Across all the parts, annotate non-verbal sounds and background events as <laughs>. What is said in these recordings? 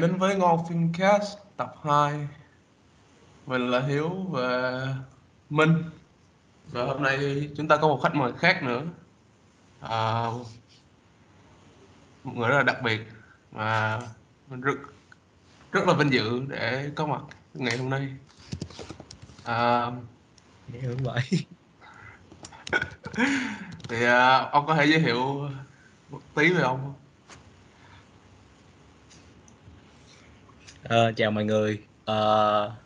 đến với Ngon Phimcast tập 2 Mình là Hiếu và Minh. Và hôm nay chúng ta có một khách mời khác nữa. À, Một người rất là đặc biệt Và mình rất rất là vinh dự để có mặt ngày hôm nay. À, Hiểu vậy. <laughs> Thì à, ông có thể giới thiệu một tí về ông không? Ờ, chào mọi người. Ờ,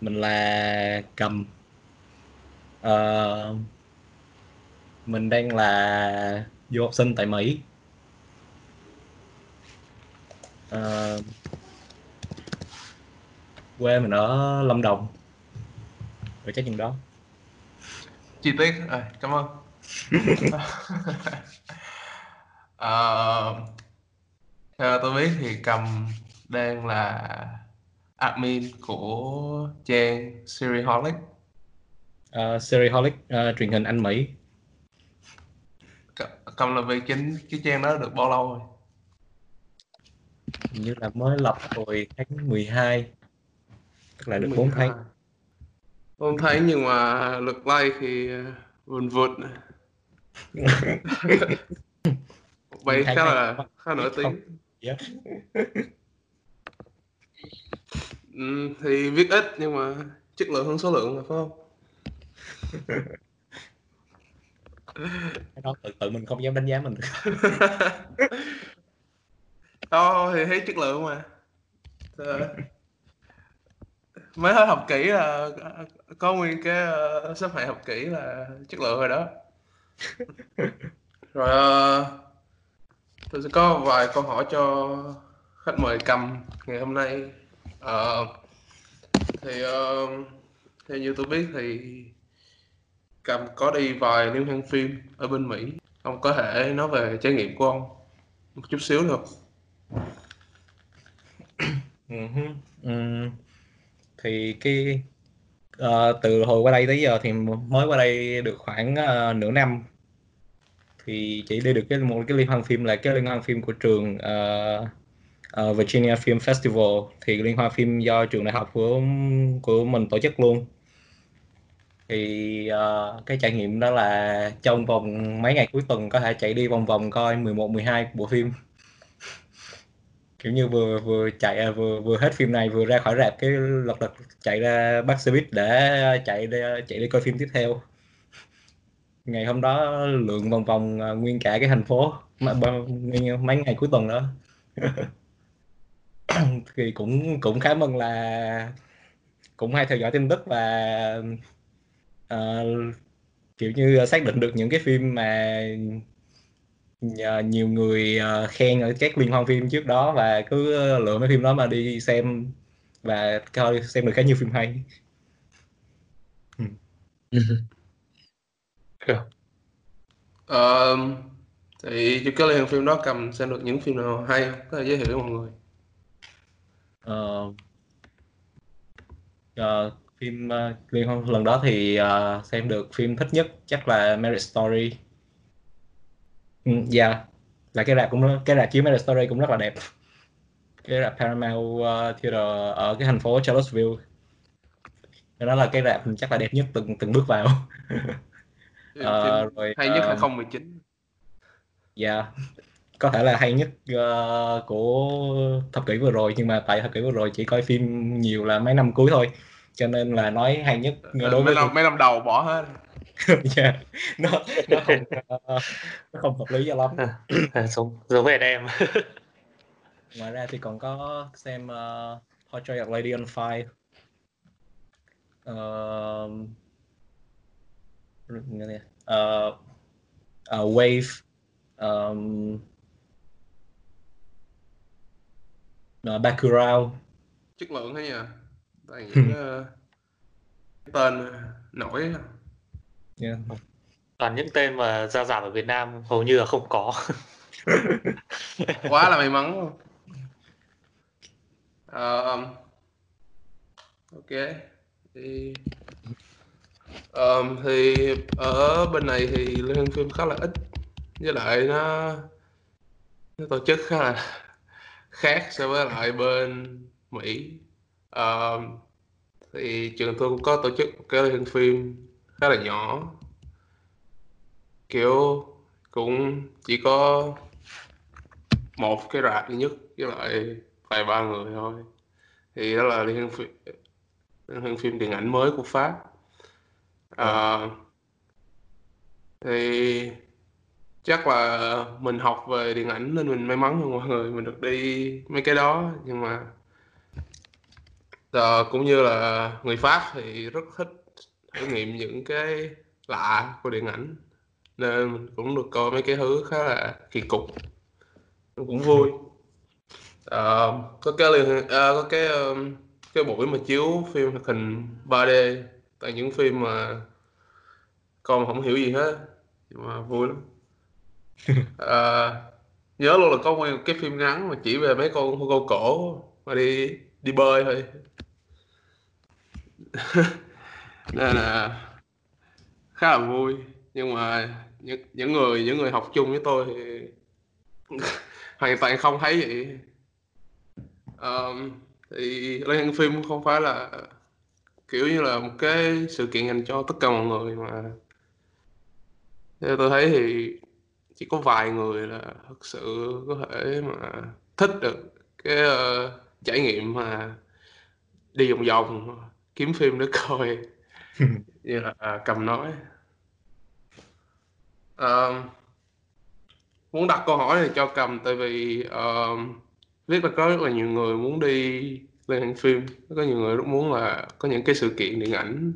mình là Cầm. Ờ, mình đang là du học sinh tại Mỹ. Ờ, quê mình ở Lâm Đồng. Rồi chắc chừng đó. Chi tiết. À, cảm ơn. <laughs> <laughs> Ờ, theo tôi biết thì cầm đang là admin của trang Serieholic. Ờ, Serieholic ờ, truyền hình Anh Mỹ. Cầm là việc chính cái trang đó được bao lâu rồi? Như là mới lập hồi tháng 12 tức là được 4 tháng. Không thấy nhưng mà lượt like thì ờ, vùn vụt. <laughs> Vậy Tháng khá là khá nổi tiếng. Yeah. Ừ, thì viết ít nhưng mà chất lượng hơn số lượng mà phải không? Cái đó tự tự mình không dám đánh giá mình. <laughs> Đó thì thấy chất lượng mà. Ờ. mới hết học kỹ là có nguyên cái ờ, xếp hạng học kỹ là chất lượng rồi đó. <laughs> Rồi ờ, tôi sẽ có vài câu hỏi cho khách mời cầm. Ngày hôm nay Ờ, thì uh, theo như tôi biết thì cầm có đi vài liên hoan phim ở bên Mỹ. Ông có thể nói về trải nghiệm của ông một chút xíu được. <coughs> Ừ ừ. Thì cái uh, từ hồi qua đây tới giờ thì mới qua đây được khoảng uh, nửa năm. Thì chỉ đi được cái một cái liên hoan phim là cái liên hoan phim của trường uh, Ờ, Virginia Film Festival thì liên hoan phim do trường đại học của của mình tổ chức luôn. Thì uh, cái trải nghiệm đó là trong vòng mấy ngày cuối tuần có thể chạy đi vòng vòng coi 11 12 bộ phim. Kiểu như vừa vừa chạy à, vừa vừa hết phim này vừa ra khỏi rạp cái lật đật chạy ra bắt xe buýt để chạy đi chạy đi coi phim tiếp theo. Ngày hôm đó lượn vòng vòng à, nguyên cả cái thành phố mấy ngày cuối tuần đó. <laughs> <coughs> thì cũng cũng khá mừng là cũng hay theo dõi tin tức và uh, kiểu như xác định được những cái phim mà nhiều người ờ, khen ở các liên hoan phim trước đó và cứ lựa mấy phim đó mà đi xem và coi xem được khá nhiều phim hay Ờ, thì trên cái liên hoan phim đó cầm xem được những phim nào hay không? Có thể giới thiệu với mọi người. Ờ, ờ, phim ờ, liên hoan lần đó thì ờ, xem được phim thích nhất chắc là Marriage Story. Ừ, dạ. Là cái rạp cũng cái rạp chiếu Marriage Story cũng rất là đẹp. Cái rạp Paramount ờ, Theater ở cái thành phố Charlottesville. Đó là cái rạp chắc là đẹp nhất từng từng bước vào. Phim rồi, hay nhất ờ, 2019. Dạ, có thể là hay nhất ờ, của thập kỷ vừa rồi nhưng mà tại thập kỷ vừa rồi chỉ coi phim nhiều là mấy năm cuối thôi cho nên là nói hay nhất Ờ, đối mấy với năm mấy năm đầu bỏ hết. <laughs> Dạ, nó nó không ờ, nó không hợp lý cho lắm. À, giống giống về em <laughs> Ngoài ra thì còn có xem uh, Portrait of Lady on Fire, này, ờ, ờ, Wave, um, uh, Bacurau. Chất lượng thế nhỉ? Toàn những ờ, cái tên nổi. Yeah. toàn những tên mà ra rạp ở Việt Nam hầu như là không có <laughs> Quá là may mắn luôn. Ờ, ok. Thì Ờm, thì ở bên này thì liên hoan phim khá là ít với lại nó, nó tổ chức khá là khác so với lại bên Mỹ. Ờ, thì trường tôi cũng có tổ chức một cái liên hoan phim khá là nhỏ. Kiểu cũng chỉ có một cái rạp duy nhất với lại vài ba người thôi. Thì đó là liên hoan phim liên hoan phim điện ảnh mới của Pháp. Ờ, thì chắc là mình học về điện ảnh nên mình may mắn hơn mọi người. Mình được đi mấy cái đó. Nhưng mà giờ cũng như là người Pháp thì rất thích trải nghiệm những cái lạ của điện ảnh. Nên mình cũng được coi mấy cái thứ khá là kỳ cục. Cũng vui. À, có cái liên ờ, có cái ờ, cái buổi mà chiếu phim hoạt hình 3D tại những phim mà con không hiểu gì hết. Nhưng mà vui lắm à, nhớ luôn là có nguyên một cái phim ngắn mà chỉ về mấy con hươu câu cổ mà đi đi bơi thôi. <laughs> Nên là khá là vui. Nhưng mà những những người những người học chung với tôi thì <laughs> hoàn toàn không thấy vậy. Um, thì liên phim không phải là kiểu như là một cái sự kiện dành cho tất cả mọi người mà. Theo tôi thấy thì chỉ có vài người là thực sự có thể mà thích được cái ờ, trải nghiệm mà đi vòng vòng kiếm phim để coi. <laughs> Như là à, cầm nói. Ờ, muốn đặt câu hỏi này cho cầm tại vì ờ, biết là có rất là nhiều người muốn đi lên hành phim. Có nhiều người rất muốn là có những cái sự kiện điện ảnh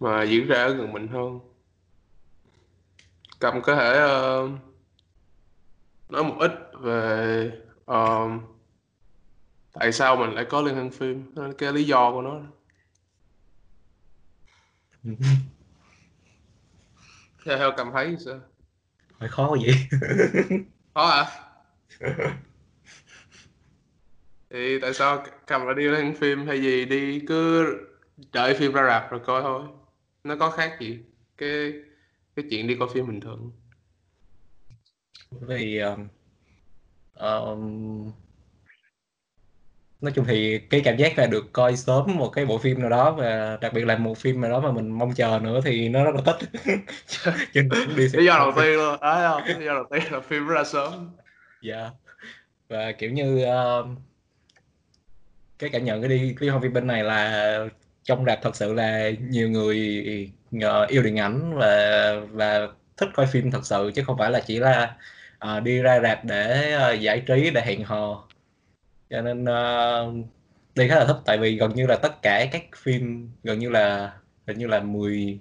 mà diễn ra ở gần mình hơn cầm có thể ờ, nói một ít về ờ, tại sao mình lại có liên hoan phim? Cái lý do của nó. <laughs> Theo theo cầm thấy sao? Hỏi khó quá vậy. <laughs> Khó à thì tại sao cầm lại đi lên phim hay gì đi cứ đợi phim ra rạp rồi coi thôi? Nó có khác gì cái cái chuyện đi coi phim bình thường. Vì um, um, nói chung thì cái cảm giác là được coi sớm một cái bộ phim nào đó và đặc biệt là một phim nào đó mà mình mong chờ nữa thì nó rất là thích. <laughs> Cũng đi lý do đầu tiên luôn. Đấy không lý do đầu tiên là phim ra sớm. Dạ. Và kiểu như um, cái cảm nhận cái đi cái phim bên này là trong rạp thật sự là nhiều người ờ, yêu điện ảnh và và thích coi phim thật sự chứ không phải là chỉ là uh, đi ra rạp để uh, giải trí để hẹn hò. Cho nên uh, đi khá là thích tại vì gần như là tất cả các phim gần như là gần như là 10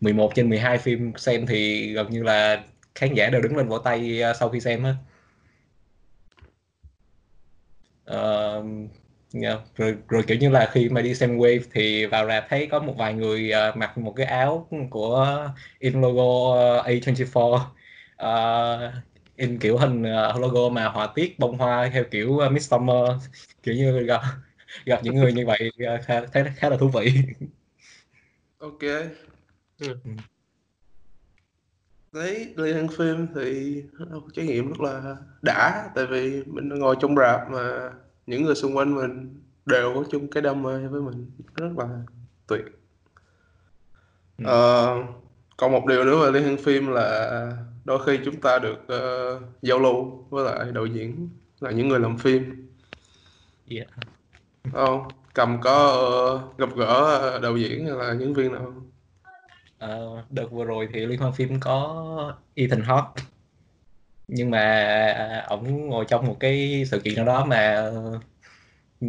11 trên 12 phim xem thì gần như là khán giả đều đứng lên vỗ tay sau khi xem hết Uh, Dạ, Rồi, rồi kiểu như là khi mà đi xem Wave thì vào rạp thấy có một vài người ờ, mặc một cái áo của in logo ờ, A24 ờ, in kiểu hình ờ, logo mà họa tiết bông hoa theo kiểu uh, Midsummer kiểu như gặp gặp những người như vậy ờ, khá, thấy khá là thú vị. Ok. Ừ. đấy liên hoan phim thì trải nghiệm rất là đã tại vì mình ngồi trong rạp mà những người xung quanh mình đều có chung cái đam mê với mình. Rất là tuyệt. Ừ. Ờ, còn một điều nữa về liên hoan phim là đôi khi chúng ta được ờ, giao lưu với lại đạo diễn là những người làm phim. Dạ. không cầm có ờ, gặp gỡ ờ, đạo diễn hay là diễn viên nào không? Ờ, đợt vừa rồi thì liên hoan phim có Ethan Hawke nhưng mà ổng ngồi trong một cái sự kiện nào đó mà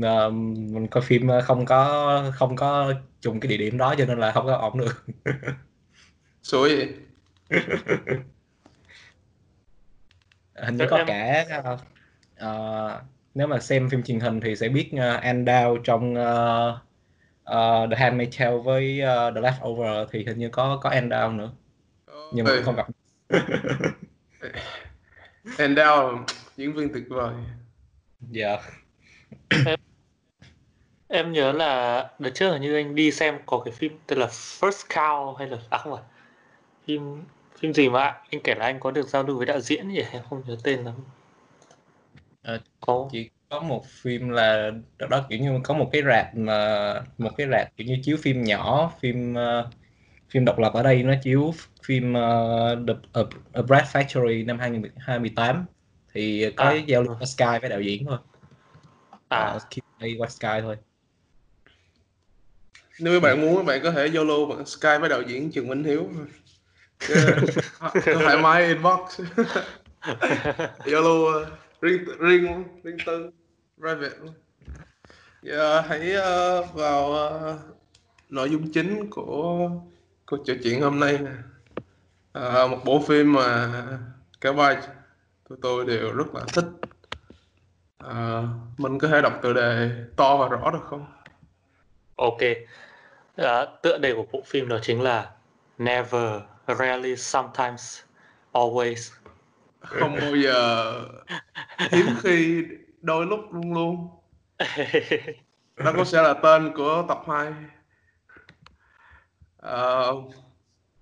ờ, mình coi phim không có không có trùng cái địa điểm đó cho nên là không có ổng được. <laughs> Xui vậy. <laughs> Hình như có em- cả ờ, ờ, nếu mà xem phim truyền hình thì sẽ biết uh, Dow trong ờ, ờ, The Handmaid's Tale với ờ, The Leftover thì hình như có có Dow nữa. Nhưng mà không gặp <laughs> Endel diễn viên tuyệt vời. Dạ. Em nhớ là đợt trước hình như anh đi xem có cái phim tên là First Cow hay là à không phải phim phim gì mà anh kể là anh có được giao lưu với đạo diễn gì em không nhớ tên lắm. Ờ, Có chỉ có một phim là đó, đó kiểu như có một cái rạp mà một cái rạp kiểu như chiếu phim nhỏ phim uh, phim độc lập ở đây nó chiếu phim uh, The A, A Breath Factory năm 2018 thì có À. giao lưu qua Skype với đạo diễn thôi. À. Uh, Q&A qua Skype thôi. Nếu các bạn muốn các bạn có thể Zalo bằng Skype với đạo diễn Trần Minh Hiếu. Thoải <laughs> mái inbox. <laughs> Zalo ờ, riêng riêng riêng tư private. Luôn Giờ hãy ờ, vào ờ, nội dung chính của cuộc trò chuyện hôm nay. Ờ, một bộ phim mà cả ba tụi tôi đều rất là thích. Ờ, mình có thể đọc tựa đề to và rõ được không? Ok. À, tựa đề của bộ phim đó chính là Never, Rarely, Sometimes, Always. Không bao giờ hiếm khi đôi lúc luôn luôn. Đó cũng sẽ là tên của tập 2 Ờ,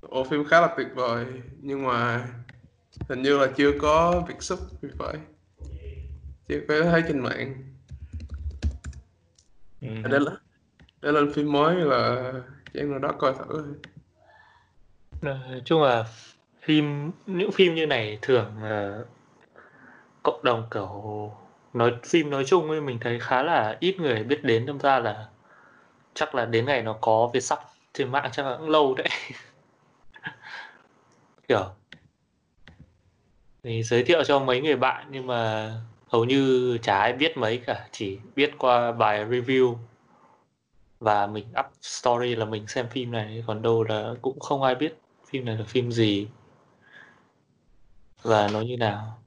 bộ phim khá là tuyệt vời nhưng mà hình như là chưa có việc sub thì phải. Chưa có thấy trên mạng. Ừ. để lên để lên phim mới là chắc nào đó coi thử nói chung là phim những phim như này thường là cộng đồng kiểu nói phim nói chung ấy mình thấy khá là ít người biết đến. Đâm ra là chắc là đến ngày nó có việt sắp trên mạng chắc là cũng lâu đấy. <laughs> Kiểu thì giới thiệu cho mấy người bạn nhưng mà hầu như chả ai biết mấy cả chỉ biết qua bài review. Và mình up story là mình xem phim này còn đâu là cũng không ai biết phim này là phim gì. Và nó như nào?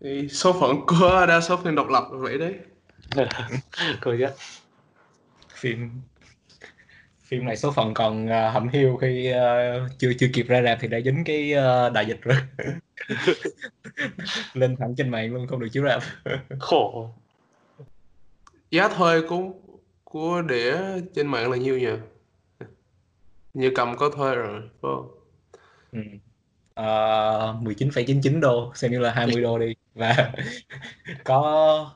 Thì số phận của đa số phim độc lập vậy đấy. <laughs> Công nhận phim phim này số phận còn uh, hẩm hiu khi uh, chưa chưa kịp ra rạp thì đã dính cái uh, đại dịch rồi. <laughs> Lên thẳng trên mạng luôn không được chiếu rạp. Khổ. Giá thuê của của đĩa trên mạng là nhiêu nhỉ như cầm có thuê rồi phải không? Ừ. uh, 19,99 đô xem như là 20 đô đi. Và <laughs> có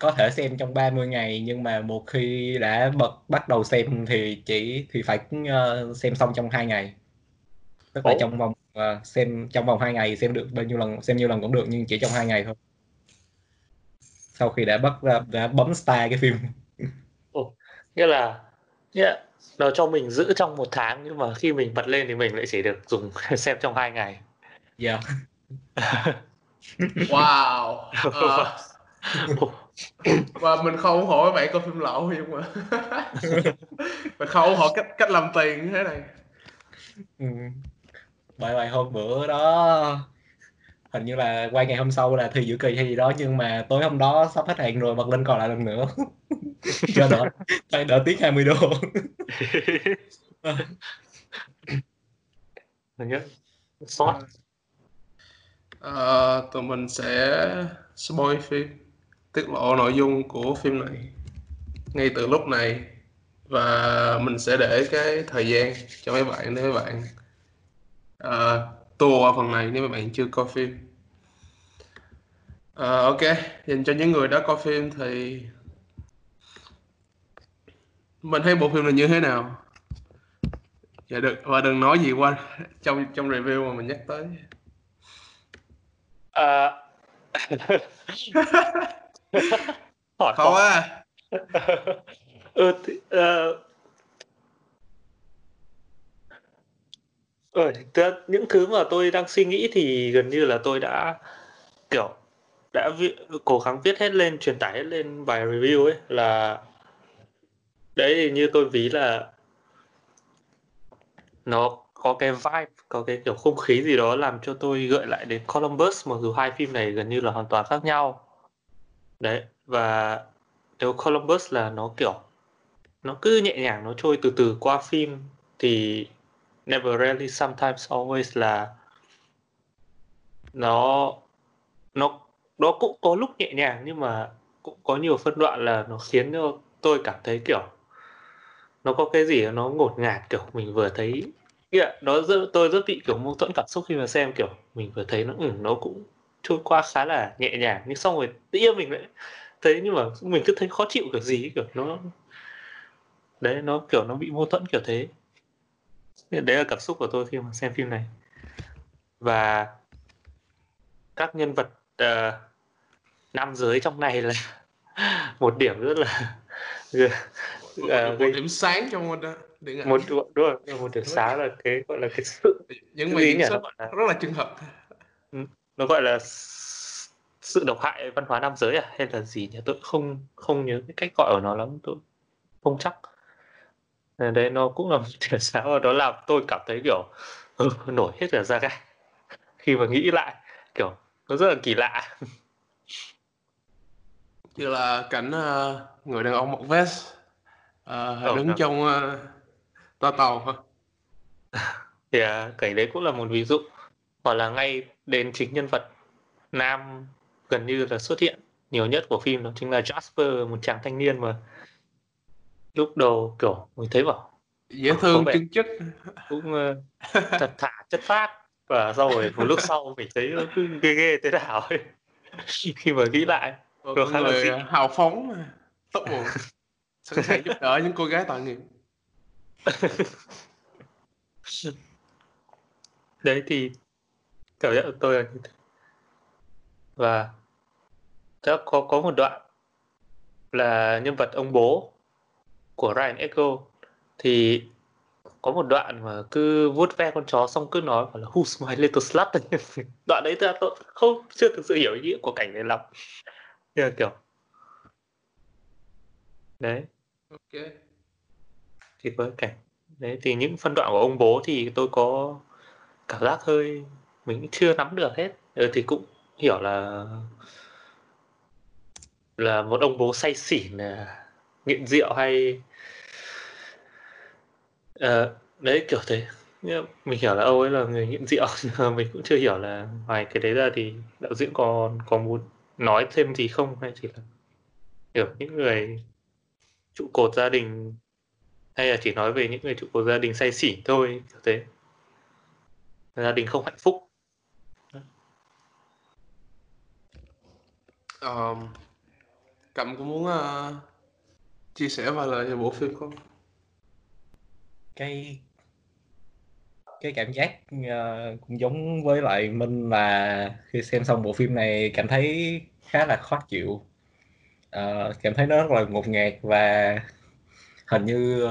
có thể xem trong 30 ngày nhưng mà một khi đã bật bắt đầu xem thì chỉ thì phải uh, xem xong trong hai ngày. Tức là Ủa? trong vòng uh, xem trong vòng hai ngày xem được bao nhiêu lần xem nhiêu lần cũng được nhưng chỉ trong hai ngày thôi. Sau khi đã bắt ra đã bấm start cái phim. Nghĩa là nghĩa là nó cho mình giữ trong một tháng nhưng mà khi mình bật lên thì mình lại chỉ được dùng <laughs> xem trong hai ngày. Dạ. <laughs> Wow. Ờ, <laughs> và mình không ủng hộ các bạn coi phim lậu nhưng mà. <laughs> Mình không ủng hộ cách cách làm tiền như thế này. Ừ. bởi vậy hôm bữa đó. Hình như là quay ngày hôm sau là thi giữa kỳ hay gì đó nhưng mà tối hôm đó sắp hết hạn rồi bật lên coi lại lần nữa. <laughs> Cho đỡ phải đỡ tiếc 20 đô. Nhớ sót Ờ, tụi mình sẽ spoil phim tiết lộ nội dung của phim này ngay từ lúc này. Và mình sẽ để cái thời gian cho mấy bạn để mấy bạn uh, tua qua phần này nếu mấy bạn chưa coi phim. Ờ, ok dành cho những người đã coi phim thì mình thấy bộ phim này như thế nào? Và đừng và đừng nói gì qua <laughs> trong trong review mà mình nhắc tới. À... <laughs> <laughs> <laughs> hỏi khó. á <laughs> ừ, thì, ờ, ờ, thực những thứ mà tôi đang suy nghĩ thì gần như là tôi đã kiểu đã vi- cố gắng viết hết lên truyền tải hết lên bài review ấy là đấy thì như tôi ví là nó có cái vibe có cái kiểu không khí gì đó làm cho tôi gợi lại đến Columbus mặc dù hai phim này gần như là hoàn toàn khác nhau đấy và nếu Columbus là nó kiểu nó cứ nhẹ nhàng nó trôi từ từ qua phim thì Never Really Sometimes Always là nó nó nó cũng có lúc nhẹ nhàng nhưng mà cũng có nhiều phân đoạn là nó khiến cho tôi cảm thấy kiểu nó có cái gì nó ngột ngạt kiểu mình vừa thấy. Yeah, nó rất, tôi rất bị kiểu mâu thuẫn cảm xúc khi mà xem kiểu mình vừa thấy nó ừ, nó cũng trôi qua khá là nhẹ nhàng nhưng xong rồi tự nhiên mình lại thấy nhưng mà mình cứ thấy khó chịu kiểu gì kiểu nó đấy nó kiểu nó bị mâu thuẫn kiểu thế. Đấy là cảm xúc của tôi khi mà xem phim này. Và các nhân vật uh, nam giới trong này là <laughs> một điểm rất là <laughs> uh, một, một điểm sáng trong một một đúng rồi một điểm sáng là cái gọi là cái sự những gì nhỉ? rất, là, rất là chân thật. Ừ, nó gọi là sự độc hại văn hóa nam giới à? Hay là gì nhỉ? Tôi không không nhớ cái cách gọi của nó lắm tôi không chắc. Đấy nó cũng là một <laughs> điểm sáng và nó làm tôi cảm thấy kiểu ừ, nổi hết cả da gà. Khi mà nghĩ lại kiểu nó rất là kỳ lạ. <laughs> Như là cảnh uh, người đàn ông mặc vest uh, đứng trong uh, toa tàu hả? <laughs> Thì uh, cảnh đấy cũng là một ví dụ. Hoặc là ngay đến chính nhân vật nam gần như là xuất hiện nhiều nhất của phim đó chính là Jasper một chàng thanh niên mà lúc đầu kiểu mình thấy bảo dễ thương chân chất cũng uh, thật thà chất phát và sau rồi một lúc sau mình thấy nó cứ ghê ghê thế nào ấy. <laughs> Khi mà nghĩ lại nó khá là hào phóng tốc độ sẵn sàng giúp đỡ những cô gái tội nghiệp. <laughs> Đấy thì cảm nhận của tôi là như thế. Và chắc có có một đoạn là nhân vật ông bố của Ryan Echo thì có một đoạn mà cứ vuốt ve con chó xong cứ nói là who's my little slut? <laughs> Đoạn đấy ta tôi không chưa thực sự hiểu ý nghĩa của cảnh này lắm. Mà kiểu đấy. Ok. Thì có cảnh. Đấy thì những phân đoạn của ông bố thì tôi có cảm giác hơi mình chưa nắm được hết ừ, thì cũng hiểu là là một ông bố say xỉn à, nghiện rượu hay à, đấy, kiểu thế. mình hiểu là ông ấy là người nghiện rượu, nhưng mình cũng chưa hiểu là ngoài cái đấy ra thì đạo diễn còn có muốn nói thêm gì không? Hay chỉ là, kiểu, những người trụ cột gia đình hay là chỉ nói về những người trụ cột gia đình say xỉn thôi, kiểu thế. Gia đình không hạnh phúc. Ờm, Cẩm có muốn, ơ, chia sẻ vài lời về bộ phim không? cái cái cảm giác uh, cũng giống với lại Minh là khi xem xong bộ phim này cảm thấy khá là khó chịu uh, cảm thấy nó rất là ngột ngạt và hình như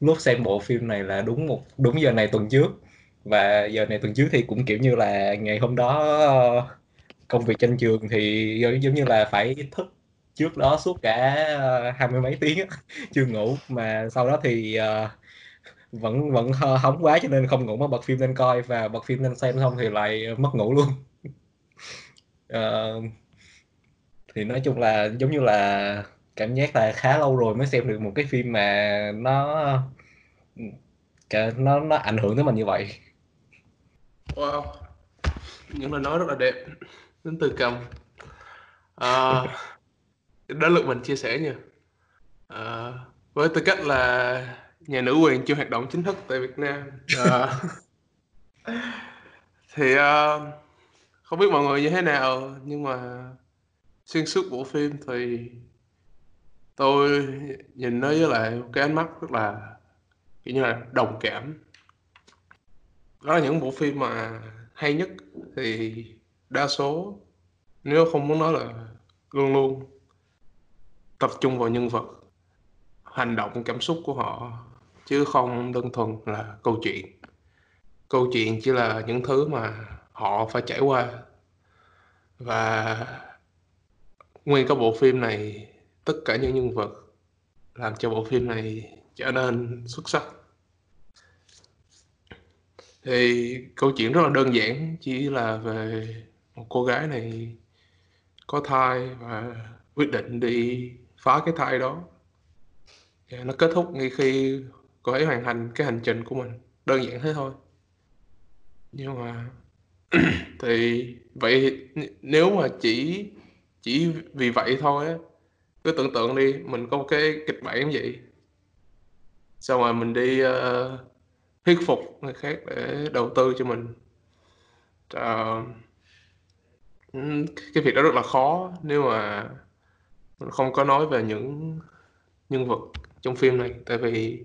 lúc xem bộ phim này là đúng một đúng giờ này tuần trước và giờ này tuần trước thì cũng kiểu như là ngày hôm đó công việc trên trường thì giống như là phải thức trước đó suốt cả ờ, hai mươi mấy tiếng <laughs> chưa ngủ. Mà sau đó thì uh, vẫn vẫn hóng quá cho nên không ngủ mà bật phim lên coi và bật phim lên xem xong thì lại mất ngủ luôn. Uh, <laughs> thì nói chung là giống như là cảm giác là khá lâu rồi mới xem được một cái phim mà nó nó nó ảnh hưởng tới mình như vậy. Wow những lời nói rất là đẹp đến từ cầm. À, đó lực mình chia sẻ nha. À, với tư cách là nhà nữ quyền chưa hoạt động chính thức tại Việt Nam. À, <laughs> thì uh, không biết mọi người như thế nào nhưng mà xuyên suốt bộ phim thì tôi nhìn nó với lại cái ánh mắt rất là kiểu như là đồng cảm. Đó là những bộ phim mà hay nhất. Thì đa số, nếu không muốn nói là luôn luôn tập trung vào nhân vật, hành động, cảm xúc của họ, chứ không đơn thuần là câu chuyện. Câu chuyện chỉ là những thứ mà họ phải trải qua. Và nguyên cái bộ phim này, tất cả những nhân vật làm cho bộ phim này trở nên xuất sắc. Thì câu chuyện rất là đơn giản, chỉ là về một cô gái này có thai và quyết định đi phá cái thai đó. Và nó kết thúc ngay khi cô ấy hoàn thành cái hành trình của mình. Đơn giản thế thôi. Nhưng mà <clears throat> thì vậy nếu mà chỉ chỉ vì vậy thôi á cứ tưởng tượng đi mình có một cái kịch bản như vậy. Xong rồi mình đi uh, thuyết phục người khác để đầu tư cho mình. Uh, Ừm, cái việc đó rất là khó nếu mà mình không có nói về những nhân vật trong phim này. Tại vì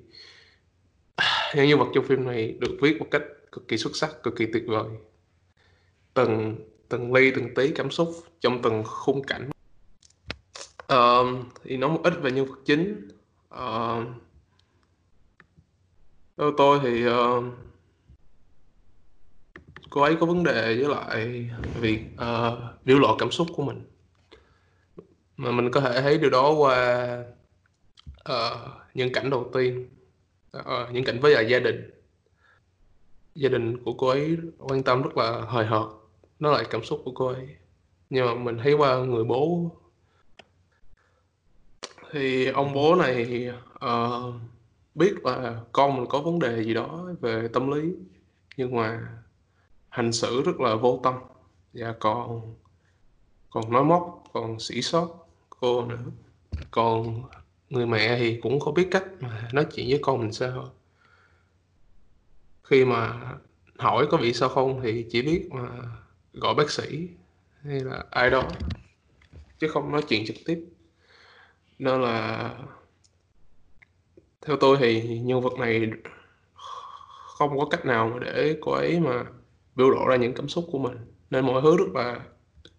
<sighs> những nhân vật trong phim này được viết một cách cực kỳ xuất sắc cực kỳ tuyệt vời. Từng từng ly từng tí cảm xúc trong từng khung cảnh. Ờ, thì nói một ít về nhân vật chính. Ờ, theo tôi thì ờ, cô ấy có vấn đề với lại việc uh, biểu lộ cảm xúc của mình. Mà mình có thể thấy điều đó qua uh, những cảnh đầu tiên uh, những cảnh với gia đình. Gia đình của cô ấy quan tâm rất là hời hợt nó lại cảm xúc của cô ấy. Nhưng mà mình thấy qua người bố thì ông bố này uh, biết là con mình có vấn đề gì đó về tâm lý nhưng mà hành xử rất là vô tâm. Và còn còn nói móc, còn sỉ sót, cô nữa. Còn người mẹ thì cũng không biết cách mà nói chuyện với con mình sao. Khi mà hỏi có bị sao không thì chỉ biết mà gọi bác sĩ hay là ai đó, chứ không nói chuyện trực tiếp. Nên là theo tôi thì nhân vật này không có cách nào để cô ấy mà biểu lộ ra những cảm xúc của mình. Nên mọi thứ rất là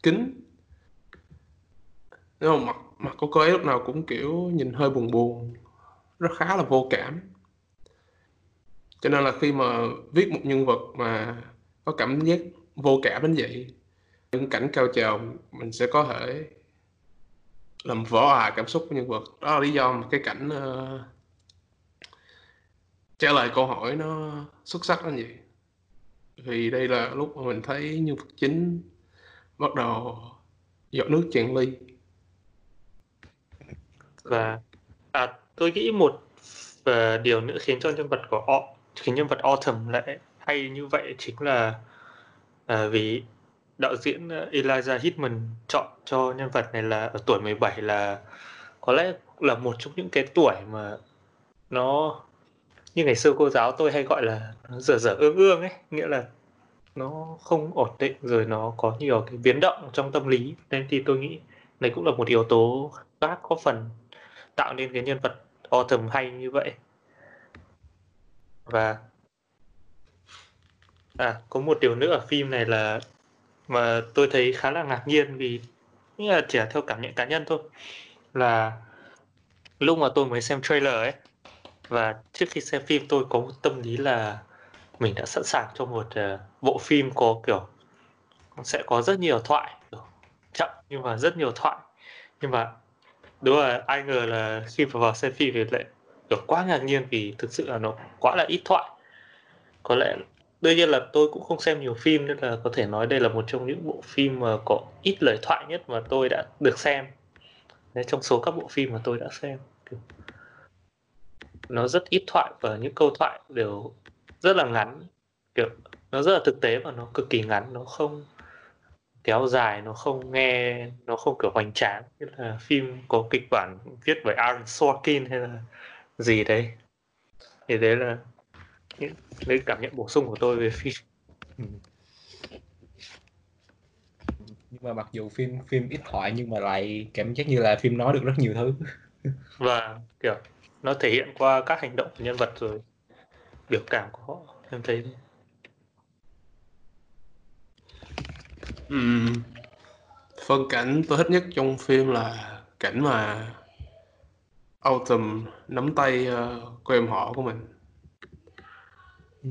kín. Nếu mà mặt mặt của cô ấy lúc nào cũng kiểu nhìn hơi buồn buồn rất khá là vô cảm. Cho nên là khi mà viết một nhân vật mà có cảm giác vô cảm đến vậy những cảnh cao trào mình sẽ có thể làm vỡ hòa cảm xúc của nhân vật. Đó là lý do mà cái cảnh uh, trả lời câu hỏi nó xuất sắc đến vậy vì đây là lúc mà mình thấy nhân vật chính bắt đầu giọt nước tràn ly. Và à, tôi nghĩ một và điều nữa khiến cho nhân vật của O, khiến nhân vật Autumn lại hay như vậy chính là à, vì đạo diễn à, Elijah Hitman chọn cho nhân vật này là ở tuổi 17 là có lẽ là một trong những cái tuổi mà nó như ngày xưa cô giáo tôi hay gọi là nó dở dở ương ương ấy, nghĩa là nó không ổn định rồi nó có nhiều cái biến động trong tâm lý. Nên thì tôi nghĩ đây cũng là một yếu tố khác có phần tạo nên cái nhân vật Autumn hay như vậy. Và à có một điều nữa ở phim này là mà tôi thấy khá là ngạc nhiên vì, nghĩa là chỉ là theo cảm nhận cá nhân thôi, là lúc mà tôi mới xem trailer ấy và trước khi xem phim tôi có một tâm lý là mình đã sẵn sàng cho một uh, bộ phim có kiểu sẽ có rất nhiều thoại chậm nhưng mà rất nhiều thoại. Nhưng mà đúng là ai ngờ là khi mà vào xem phim thì lại kiểu quá ngạc nhiên vì thực sự là nó quá là ít thoại. Có lẽ đương nhiên là tôi cũng không xem nhiều phim nên là có thể nói đây là một trong những bộ phim mà có ít lời thoại nhất mà tôi đã được xem. Đấy, trong số các bộ phim mà tôi đã xem nó rất ít thoại và những câu thoại đều rất là ngắn. Kiểu nó rất là thực tế và nó cực kỳ ngắn nó không kéo dài nó không nghe nó không kiểu hoành tráng. Như là phim có kịch bản viết bởi Aaron Sorkin hay là gì đấy. Thì đấy là những lấy cảm nhận bổ sung của tôi về phim. Ừ. nhưng mà mặc dù phim phim ít thoại nhưng mà lại cảm giác như là phim nói được rất nhiều thứ. Và kiểu nó thể hiện qua các hành động của nhân vật rồi. Biểu cảm của họ em thấy Ừm, phân cảnh tôi thích nhất trong phim là cảnh mà Autumn nắm tay uh, cô em họ của mình.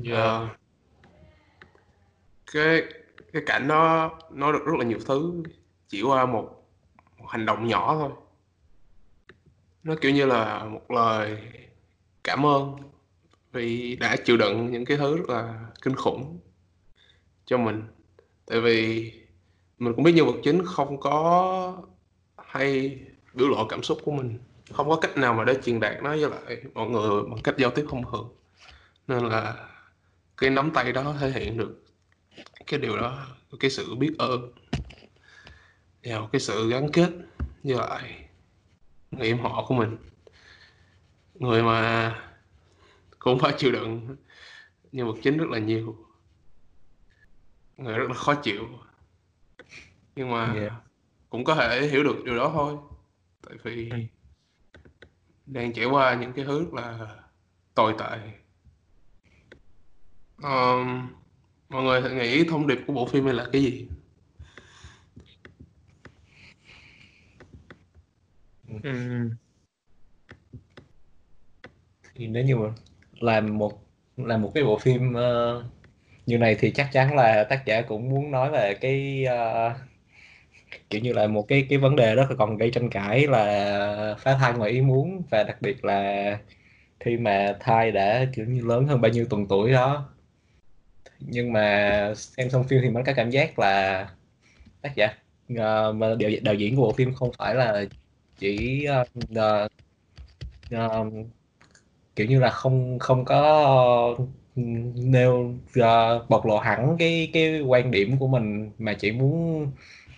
Yeah. Ờ, cái cái cảnh đó nói được rất là nhiều thứ chỉ qua một, một hành động nhỏ thôi nó kiểu như là một lời cảm ơn vì đã chịu đựng những cái thứ rất là kinh khủng cho mình. Tại vì mình cũng biết nhân vật chính không có hay biểu lộ cảm xúc của mình, không có cách nào mà để truyền đạt nó với lại mọi người bằng cách giao tiếp thông thường. Nên là cái nắm tay đó thể hiện được cái điều đó, cái sự biết ơn và cái sự gắn kết với lại người em họ của mình. Người mà cũng phải chịu đựng nhân vật chính rất là nhiều. Người rất là khó chịu. Nhưng mà Yeah. cũng có thể hiểu được điều đó thôi. Tại vì Ừ. đang trải qua những cái thứ rất là tồi tệ. Ờm, mọi người nghĩ thông điệp của bộ phim này là cái gì Ừ. Thì nếu như mà làm một làm một cái bộ phim uh, như này thì chắc chắn là tác giả cũng muốn nói về cái uh, kiểu như là một cái cái vấn đề rất là còn gây tranh cãi là phá thai ngoài ý muốn và đặc biệt là khi mà thai đã kiểu như lớn hơn bao nhiêu tuần tuổi đó. Nhưng mà xem xong phim thì mới có cảm giác là tác giả uh, mà đạo, đạo diễn của bộ phim không phải là chỉ uh, uh, kiểu như là không không có ừ, nêu uh, bộc lộ hẳn cái cái quan điểm của mình mà chỉ muốn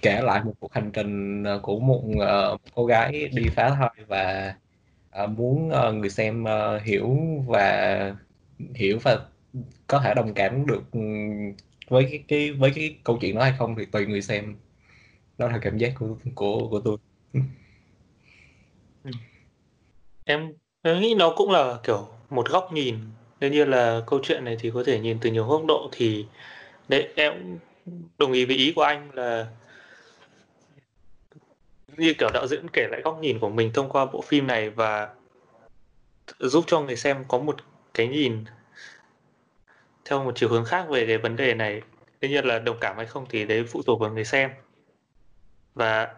kể lại một cuộc hành trình của một, uh, một cô gái đi phá thai và uh, muốn uh, người xem uh, hiểu và hiểu và có thể đồng cảm được ừ, với cái, cái với cái câu chuyện đó hay không thì tùy người xem. Đó là cảm giác của của của tôi em nghĩ nó cũng là kiểu một góc nhìn. Nên như là câu chuyện này thì có thể nhìn từ nhiều góc độ thì đấy, em đồng ý với ý của anh là như kiểu đạo diễn kể lại góc nhìn của mình thông qua bộ phim này và giúp cho người xem có một cái nhìn theo một chiều hướng khác về cái vấn đề này. Tuy nhiên là đồng cảm hay không thì đấy phụ thuộc vào người xem. Và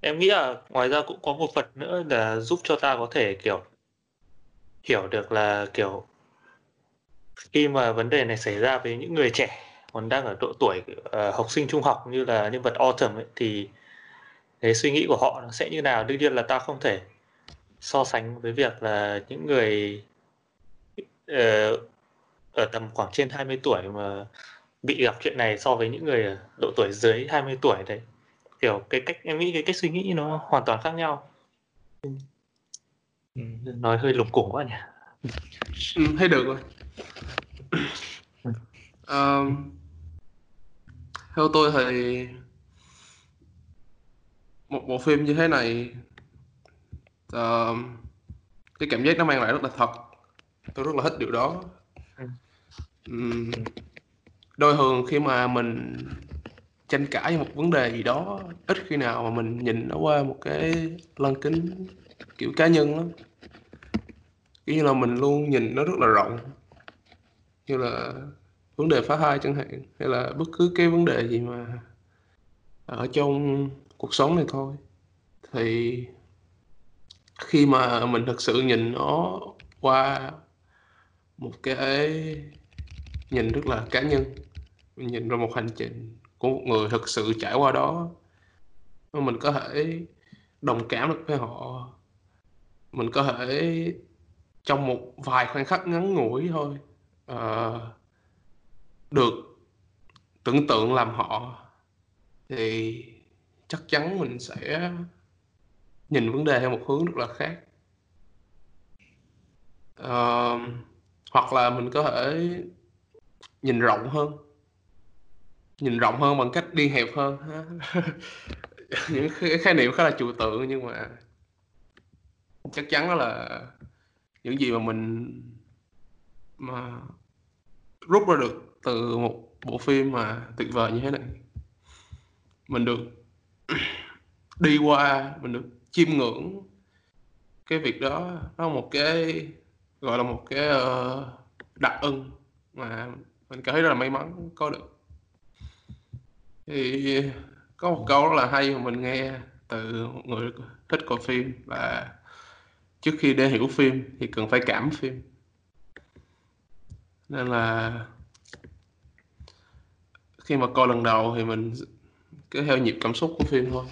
em nghĩ là ngoài ra cũng có một phần nữa là giúp cho ta có thể kiểu hiểu được là kiểu khi mà vấn đề này xảy ra với những người trẻ còn đang ở độ tuổi uh, học sinh trung học như là nhân vật Autumn ấy, thì cái suy nghĩ của họ nó sẽ như nào? Đương nhiên là ta không thể so sánh với việc là những người uh, ở tầm khoảng trên 20 tuổi mà bị gặp chuyện này so với những người ở độ tuổi dưới 20 tuổi đấy kiểu cái cách em nghĩ cái cách suy nghĩ nó hoàn toàn khác nhau. Ừ. nói hơi lủng củng quá nhỉ. Ừ, thấy được rồi. <laughs> Ờm, theo tôi thì một bộ phim như thế này ờm, cái cảm giác nó mang lại rất là thật. Tôi rất là thích điều đó. Ừm, đôi thường khi mà mình tranh cãi một vấn đề gì đó ít khi nào mà mình nhìn nó qua một cái lăng kính kiểu cá nhân lắm. Kiểu như là mình luôn nhìn nó rất là rộng, như là vấn đề phá thai chẳng hạn, hay là bất cứ cái vấn đề gì mà ở trong cuộc sống này thôi. Thì khi mà mình thực sự nhìn nó qua một cái nhìn rất là cá nhân, mình nhìn ra một hành trình của một người thực sự trải qua đó mình có thể đồng cảm được với họ. Mình có thể trong một vài khoảnh khắc ngắn ngủi thôi uh, được tưởng tượng làm họ thì chắc chắn mình sẽ nhìn vấn đề theo một hướng rất là khác. Uh, hoặc là mình có thể nhìn rộng hơn nhìn rộng hơn bằng cách đi hẹp hơn <laughs> những khái niệm khá là trừu tượng nhưng mà chắc chắn đó là những gì mà mình mà rút ra được từ một bộ phim mà tuyệt vời như thế này. Mình được <clears throat> đi qua mình được chiêm ngưỡng cái việc đó nó là một cái gọi là một cái uh, đặc ân mà mình cảm thấy rất là may mắn có được thì có một câu rất là hay mà mình nghe từ một người thích coi phim là trước khi để hiểu phim thì cần phải cảm phim. Nên là khi mà coi lần đầu thì mình cứ theo nhịp cảm xúc của phim thôi.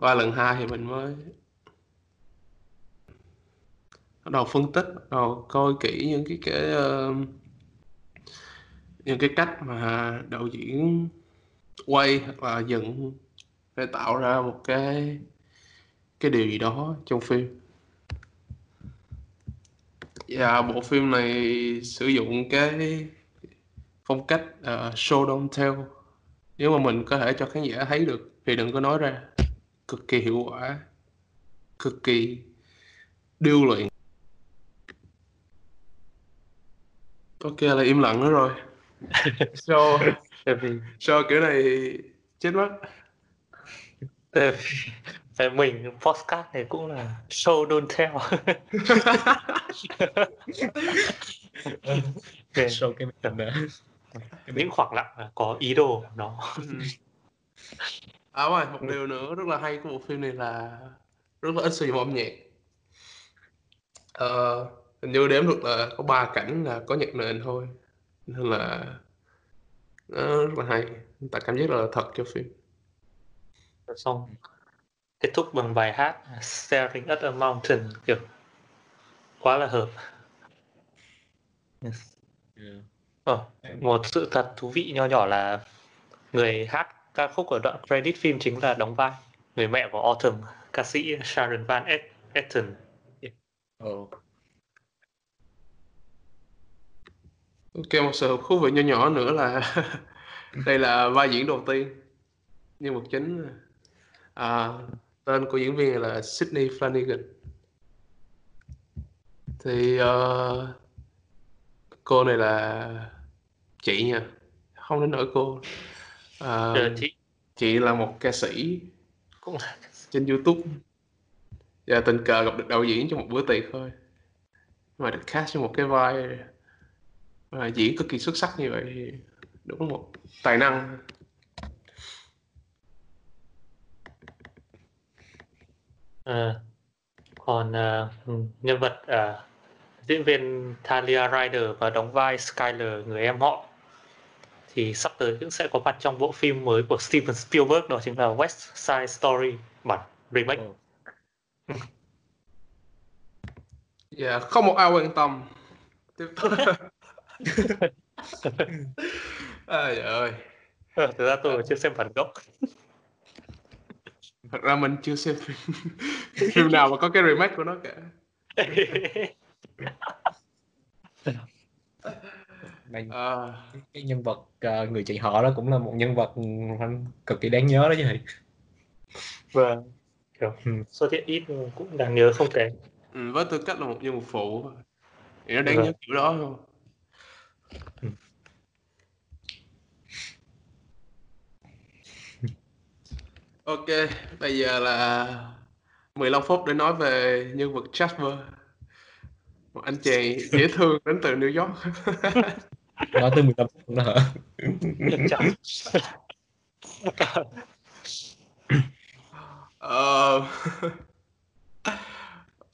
Qua lần hai thì mình mới bắt đầu phân tích bắt đầu coi kỹ những cái cái uh, ờ, những cái cách mà đạo diễn quay hoặc là dựng để tạo ra một cái cái điều gì đó trong phim. Và bộ phim này sử dụng cái phong cách uh, show don't tell. Nếu mà mình có thể cho khán giả thấy được thì đừng có nói ra. Cực kỳ hiệu quả cực kỳ điêu luyện. Ok là im lặng nữa rồi. <laughs> vì show kiểu này chết mất. Tại tại mình podcast này cũng là show don't tell. <laughs> Về Show cái mình ờ, những khoảng lặng có ý đồ nó. Ừ. à rồi một điều nữa rất là hay của bộ phim này là rất là ít sử dụng âm nhạc. Ờ, hình như đếm được là có ba cảnh là có nhạc nền thôi nên là nó rất là hay ta cảm giác là thật cho phim xong kết thúc bằng bài hát Staring at a Mountain kiểu quá là hợp Ừ. Ờ, một sự thật thú vị nho nhỏ là người hát ca khúc ở đoạn credit phim chính là đóng vai người mẹ của Autumn, ca sĩ Sharon Van Et- Etten. Ồ. ok một sự thú vị nhỏ nhỏ nữa là <laughs> đây là vai diễn đầu tiên. Nhân vật chính à, tên của diễn viên là Sydney Flanagan. Thì ờ, cô này là chị nha không đến nỗi cô. À, chị. chị là một ca sĩ cũng là trên YouTube. Và tình cờ gặp được đạo diễn trong một bữa tiệc thôi. Mà được cast trong một cái vai mà diễn cực kỳ xuất sắc như vậy thì đúng một tài năng Ờ, còn ờ, nhân vật ờ, diễn viên Talia Ryder và đóng vai Skyler người em họ thì sắp tới cũng sẽ có mặt trong bộ phim mới của Steven Spielberg đó chính là West Side Story bản remake. Ồ. và không một ai quan tâm tiếp tục <laughs> à, trời ơi Ờ, thực ra tôi chưa xem bản gốc. thật ra mình chưa xem phim phim nào mà có cái remake của nó cả Đây, à, cái nhân vật ờ, người chị họ đó cũng là một nhân vật ừ, cực kỳ đáng nhớ đó chứ thầy Vâng. Kiểu Ừ. xuất hiện ít nhưng cũng đáng nhớ không kém. ừ, với tư cách là một nhân vật phụ thì nó đáng Vâng. nhớ kiểu đó không Ừ. ok bây giờ là 15 phút để nói về nhân vật Jasper. Một anh chàng dễ thương đến từ New York. <laughs> Nói tới 15 phút nữa hả. Ờ,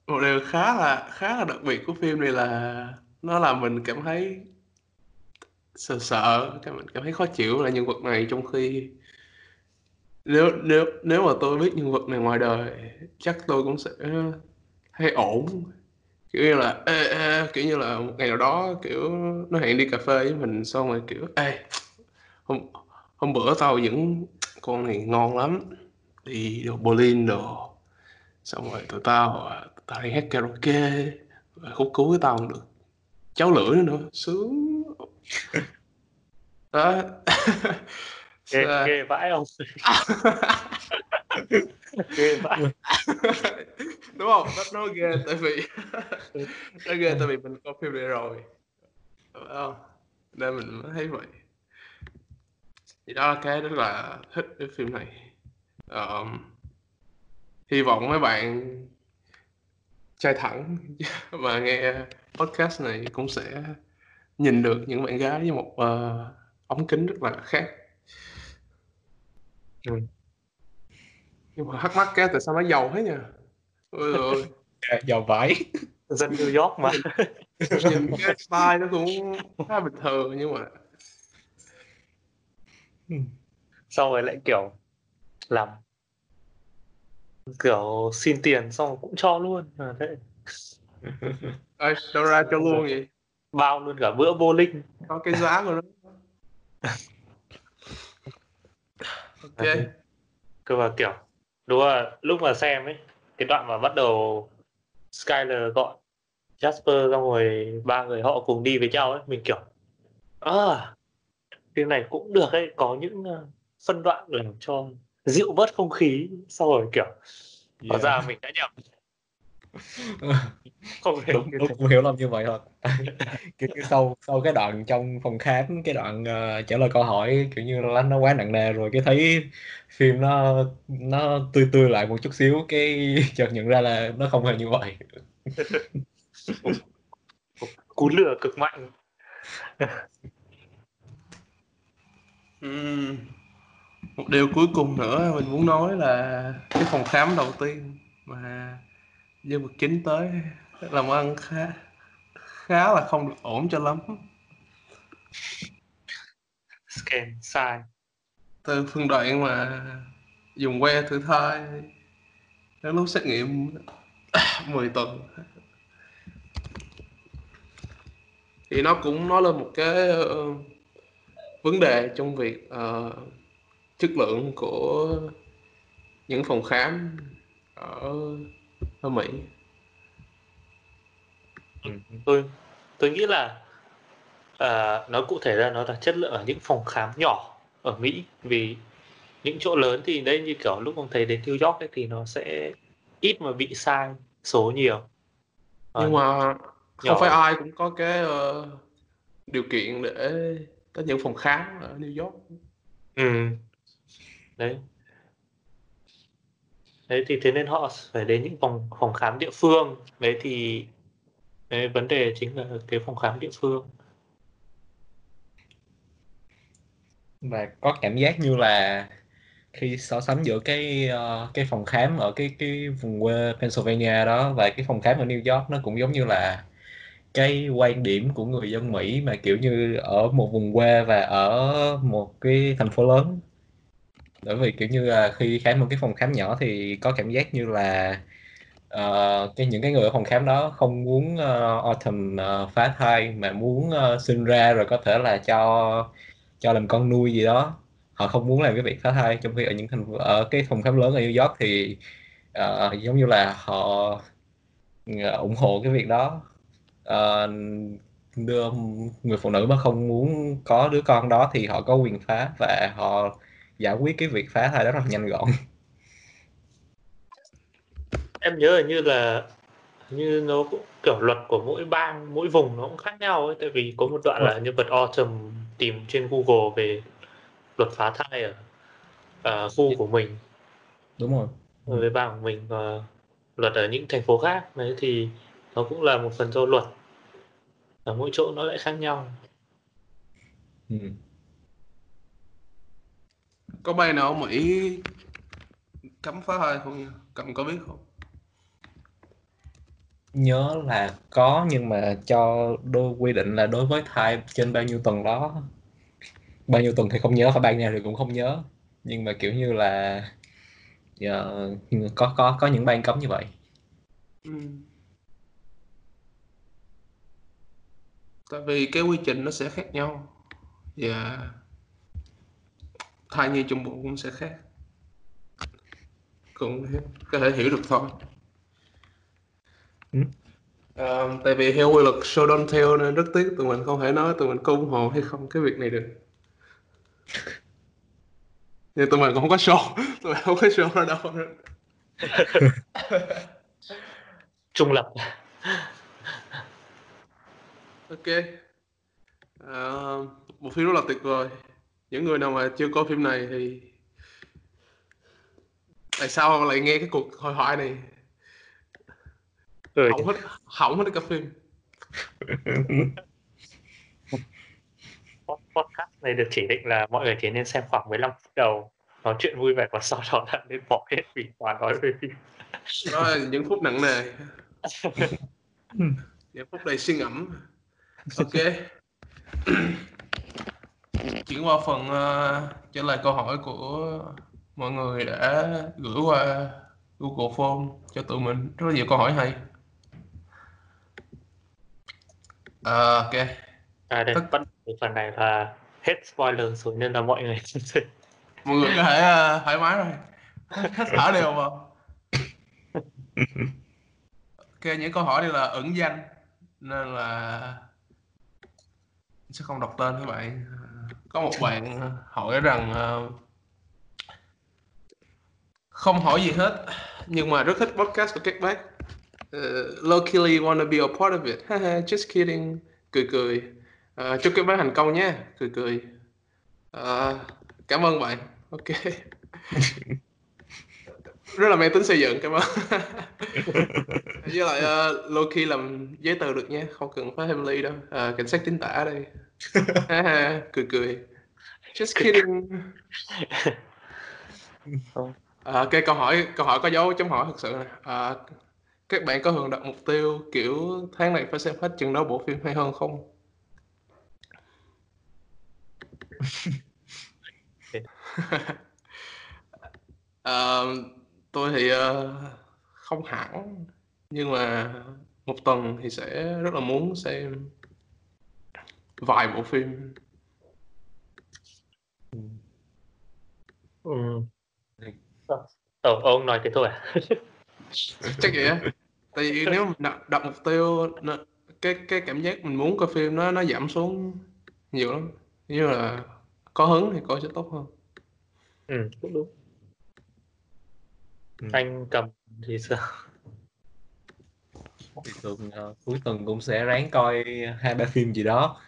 một điều khá là khá là đặc biệt của phim này là nó làm mình cảm thấy sợ sợ cảm mình cảm thấy khó chịu là nhân vật này trong khi nếu nếu nếu mà tôi biết nhân vật này ngoài đời chắc tôi cũng sẽ thấy ổn. Kiểu như là ê, ê, kiểu như là một ngày nào đó kiểu nó hẹn đi cà phê với mình xong rồi kiểu ê hôm hôm bữa tao những con này ngon lắm đi đồ bowling đồ. Xong rồi tụi tao à, tụi tao đi hát karaoke khúc cứu với tao được. Cháu lưỡi nữa nữa sướng đó. <laughs> Ghê, ghê vãi không? <laughs> ghê vãi. đúng không? Nó, nó ghê tại vì <laughs> nó ghê tại vì mình coi phim này rồi. Đúng không? Nên mình mới thấy vậy. Thì đó là cái rất là thích cái phim này. Ờm, hy vọng mấy bạn trai thẳng mà nghe podcast này cũng sẽ nhìn được những bạn gái với một ờ, ống kính rất là khác. Ừ. nhưng mà thắc mắc cái tại sao nó giàu thế nhỉ? Ôi ôi. <laughs> Giàu vải Dân New York mà. nhìn cái style nó cũng khá bình thường nhưng mà Xong rồi lại kiểu làm kiểu xin tiền xong rồi cũng cho luôn. À, thế. Ơi đâu ra cho luôn vậy bao luôn cả bữa bowling. có cái giá của nó ok cơ mà kiểu đúng là lúc mà xem ấy cái đoạn mà bắt đầu Skyler gọi Jasper xong rồi ba người họ cùng đi với nhau ấy mình kiểu à phim này cũng được ấy có những uh, phân đoạn làm cho dịu bớt không khí sau rồi kiểu hóa Dạ. ra mình đã nhầm <laughs> không hiểu. Đúng đúng cũng hiểu lầm như vậy thôi <laughs> kiểu như sau sau cái đoạn trong phòng khám cái đoạn ờ, trả lời câu hỏi kiểu như là nó quá nặng nề rồi cái thấy phim nó nó tươi tươi lại một chút xíu cái <laughs> chợt nhận ra là nó không hề như vậy. Cú lừa cực mạnh. Ừm. một điều cuối cùng nữa mình muốn nói là cái phòng khám đầu tiên mà nhân vật chính tới làm ăn khá khá là không được ổn cho lắm. Scan sai. Từ phân đoạn mà dùng que thử thai đến lúc xét nghiệm <coughs> 10 tuần. Thì nó cũng nói lên một cái ờ, vấn đề trong việc ờ, chất lượng của những phòng khám ở ở Mỹ Ừ. tôi tôi nghĩ là à, nói cụ thể ra nó là chất lượng ở những phòng khám nhỏ ở Mỹ. Vì những chỗ lớn thì đấy như kiểu lúc ông thấy đến New York ấy, thì nó sẽ ít mà bị sai số nhiều. Ờ, nhưng mà không phải ai cũng có cái ờ, điều kiện để tới những phòng khám ở New York. Ừ. đấy đấy thì thế nên họ phải đến những phòng phòng khám địa phương. Đấy thì đấy, vấn đề chính là cái phòng khám địa phương. Và có cảm giác như là khi so sánh giữa cái ờ, cái phòng khám ở cái cái vùng quê Pennsylvania đó và cái phòng khám ở New York nó cũng giống như là cái quan điểm của người dân Mỹ mà kiểu như ở một vùng quê và ở một cái thành phố lớn bởi vì kiểu như là khi khám một cái phòng khám nhỏ thì có cảm giác như là uh, cái những cái người ở phòng khám đó không muốn uh, autumn uh, phá thai mà muốn uh, sinh ra rồi có thể là cho cho làm con nuôi gì đó. Họ không muốn làm cái việc phá thai. Trong khi ở những thành ở cái phòng khám lớn ở New York thì uh, giống như là họ ủng hộ cái việc đó. Uh, đưa người phụ nữ mà không muốn có đứa con đó thì họ có quyền phá và họ giải quyết cái việc phá thai đó rất là nhanh gọn. Em nhớ là như là như nó cũng kiểu luật của mỗi bang mỗi vùng nó cũng khác nhau ấy. Tại vì có một đoạn là nhân vật Autumn tìm trên Google về luật phá thai ở ở khu của mình. Đúng rồi. Với bang của mình và luật ở những thành phố khác. Đấy thì nó cũng là một phần do luật. Ở mỗi chỗ nó lại khác nhau. Ừ. có bang nào ở Mỹ cấm phá thai không nhỉ? Cậu có biết không? Nhớ là có nhưng mà cho đôi quy định là đối với thai trên bao nhiêu tuần đó. Bao nhiêu tuần thì không nhớ phải ban nào thì cũng không nhớ. Nhưng mà kiểu như là ờ, có có có những ban cấm như vậy. Ừ. tại vì cái quy trình nó sẽ khác nhau. Và thai nhi trong bụng cũng sẽ khác. Cũng có thể hiểu được thôi. Ừ. Ờ, tại vì theo quy luật show don't tell nên rất tiếc tụi mình không thể nói tụi mình có ủng hộ hay không cái việc này được. Nhưng tụi mình cũng không có show tụi mình không có show ra đâu. Nữa <laughs> trung lập. Ok. Ờ, một phim rất là tuyệt vời những người nào mà chưa coi phim này thì tại sao lại nghe cái cuộc hội thoại này? Ừ, hỏng hết hỏng hết cả phim. Podcast này được chỉ định là mọi người chỉ nên xem khoảng 15 phút đầu nói chuyện vui vẻ còn sau đó là nên bỏ hết vì toàn nói về phim. Đó là những phút nặng nề. <laughs> Những phút đầy suy ngẫm. Ok <laughs> chuyển qua phần ờ, trả lời câu hỏi của mọi người đã gửi qua Google Form cho tụi mình. Rất là nhiều câu hỏi hay. Ờ, ok. À đây Tất- bắt phần này là hết spoiler rồi nên là mọi người <laughs> mọi người có thể ờ, thoải mái rồi. Hết thở đều vào. Ok những câu hỏi này là ẩn danh nên là sẽ không đọc tên các bạn có một bạn ờ, hỏi rằng ờ, không hỏi gì hết nhưng mà rất thích podcast của các bác uh, luckily wanna be a part of it. Haha, just kidding. Cười cười. Ờ, chúc các bác thành công nhé. Cười cười. Ờ, cảm ơn bạn. Ok. <laughs> Rất là mang tính xây dựng cảm ơn. <laughs> Với lại uh, Loki làm giấy tờ được nha không cần phải family đâu. Ờ, cảnh sát chính tả đây <laughs> cười cười just kidding. <laughs> À, ok câu hỏi câu hỏi có dấu chấm hỏi thật sự này. À, các bạn có thường đặt mục tiêu kiểu tháng này phải xem hết chừng đó bộ phim hay hơn không? Ờ, <laughs> tôi thì ờ, không hẳn nhưng mà một tuần thì sẽ rất là muốn xem vài bộ phim. Ừ. Ờ, ông nói thế thôi à? <laughs> chắc vậy á. Tại vì nếu mình đặt, đặt mục tiêu nó, cái cái cảm giác mình muốn coi phim nó nó giảm xuống nhiều lắm. Như là có hứng thì coi sẽ tốt hơn. Ừ, cũng đúng. Ừ. anh cầm thì sao? Thì thường ờ, cuối tuần cũng sẽ ráng coi hai ba phim gì đó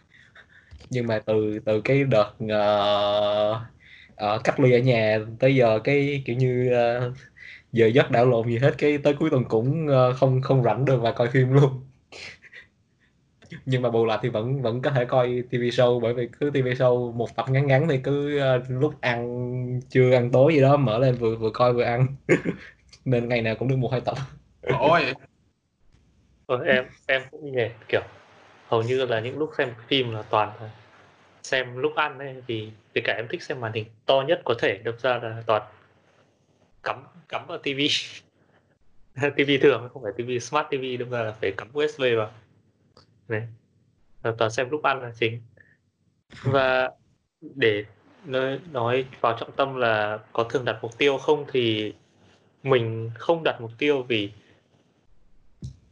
nhưng mà từ từ cái đợt ờ, ờ, cách ly ở nhà tới giờ cái kiểu như ờ, giờ giấc đảo lộn gì hết cái tới cuối tuần cũng ờ, không không rảnh được và coi phim luôn. <laughs> Nhưng mà bù lại thì vẫn vẫn có thể coi TV show bởi vì cứ TV show một tập ngắn ngắn thì cứ ờ, lúc ăn trưa ăn tối gì đó mở lên vừa vừa coi vừa ăn. <laughs> Nên ngày nào cũng được một hai tập. Ủa vậy ờ, em em cũng như vậy kiểu hầu như là những lúc xem phim là toàn là xem lúc ăn ấy vì kể cả em thích xem màn hình to nhất có thể đâm ra là toàn cắm cắm vào tivi <laughs> tivi thường không phải tivi smart tivi đâm ra là phải cắm USB vào. Này là toàn xem lúc ăn là chính. Và để nói, nói vào trọng tâm là có thường đặt mục tiêu không thì mình không đặt mục tiêu vì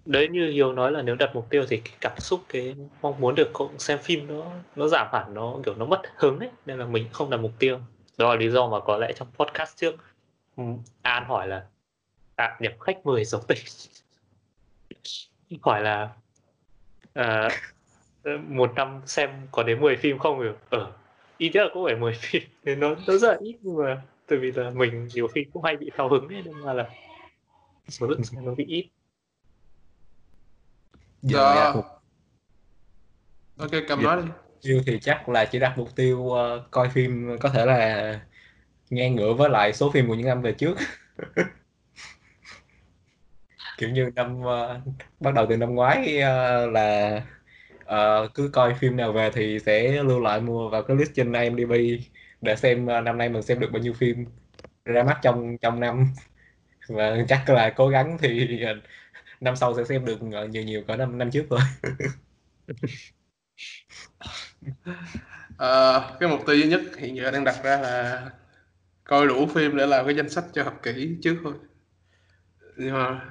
đấy như Hiếu nói là nếu đặt mục tiêu thì cái cảm xúc cái mong muốn được cũng xem phim nó nó giảm hẳn nó kiểu nó mất hứng ấy nên là mình không đặt mục tiêu. Đó là lý do mà có lẽ trong podcast trước ừ, An hỏi là à, điểm khách mười <laughs> giống tình hỏi là à, một năm xem có đến 10 phim không? Được ở ờ, ít nhất là cũng phải 10 <laughs> phim. Nên nó nó rất là ít nhưng mà tại vì là mình nhiều khi cũng hay bị thao hứng ấy nên là, là số lượng xem nó bị ít giờ Dạ. mục ok cầm Dạ. nói đi tiêu thì chắc là chỉ đặt mục tiêu ờ, coi phim có thể là ngang ngửa với lại số phim của những năm về trước <laughs> kiểu như năm ờ, bắt đầu từ năm ngoái ờ, là ờ, cứ coi phim nào về thì sẽ lưu lại mua vào cái list trên IMDb để xem ờ, năm nay mình xem được bao nhiêu phim ra mắt trong trong năm <laughs> và chắc là cố gắng thì năm sau sẽ xem được ờ, nhiều nhiều cỡ năm năm trước thôi. <laughs> Ờ, cái mục tiêu duy nhất hiện giờ đang đặt ra là coi đủ phim để làm cái danh sách cho học kỹ trước thôi. Nhưng mà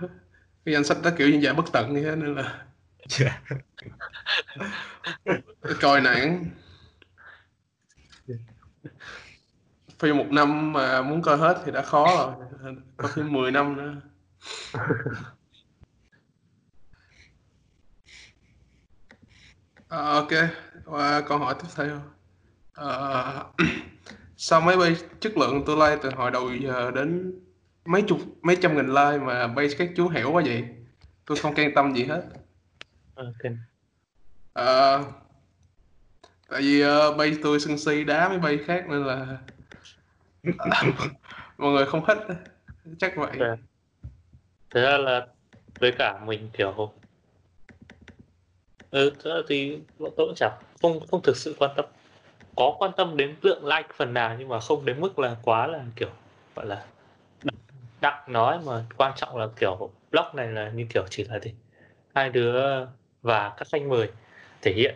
cái danh sách đó kiểu như dạng bất tận như thế nên là coi nản phim một năm mà muốn coi hết thì đã khó rồi có phim 10 năm nữa <laughs> Ờ, ok. Qua câu hỏi tiếp theo. Ờ, <clears throat> sao máy bay chất lượng tôi like từ hồi đầu giờ đến mấy chục mấy trăm nghìn like mà bay các chú hẻo quá vậy? Tôi không can tâm gì hết. Ok. Ờ, tại vì uh, bay tôi sân si đá máy bay khác nên là <laughs> mọi người không thích chắc vậy. Thế ra là với cả mình kiểu ừ thì bọn tôi cũng chẳng không không thực sự quan tâm. Có quan tâm đến lượng like phần nào nhưng mà không đến mức là quá là kiểu gọi là đặng, nói mà quan trọng là kiểu blog này là như kiểu chỉ là gì? Hai đứa và các khách mời thể hiện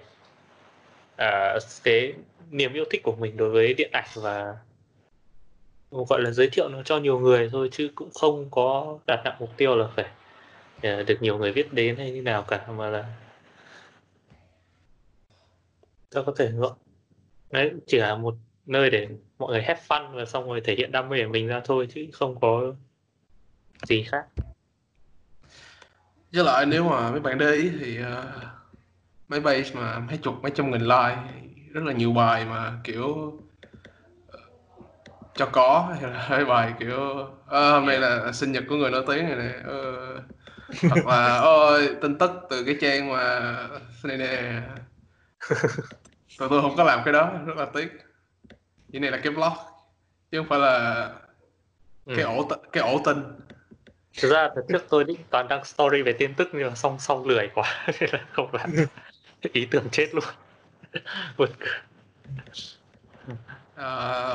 à, cái niềm yêu thích của mình đối với điện ảnh và gọi là giới thiệu nó cho nhiều người thôi chứ cũng không có đặt nặng mục tiêu là phải à, được nhiều người biết đến hay như nào cả mà là ta có thể gọi đấy chỉ là một nơi để mọi người have fun và xong rồi thể hiện đam mê của mình ra thôi chứ không có gì khác. Với lại nếu mà mấy bạn để ý thì uh, mấy page mà mấy chục mấy trăm nghìn like rất là nhiều bài mà kiểu cho có hay là bài kiểu à, hôm nay là sinh nhật của người nổi tiếng này nè ờ, hoặc là ôi tin tức từ cái trang mà này nè tụi tôi không có làm cái đó rất là tiếc. Cái này là cái blog chứ không phải là ừ. cái ổ cái ổ tin. Thực ra thật trước tôi định toàn đăng story về tin tức nhưng mà xong xong lười quá <laughs> nên là không làm. Ý tưởng chết luôn. <laughs> Vượt à,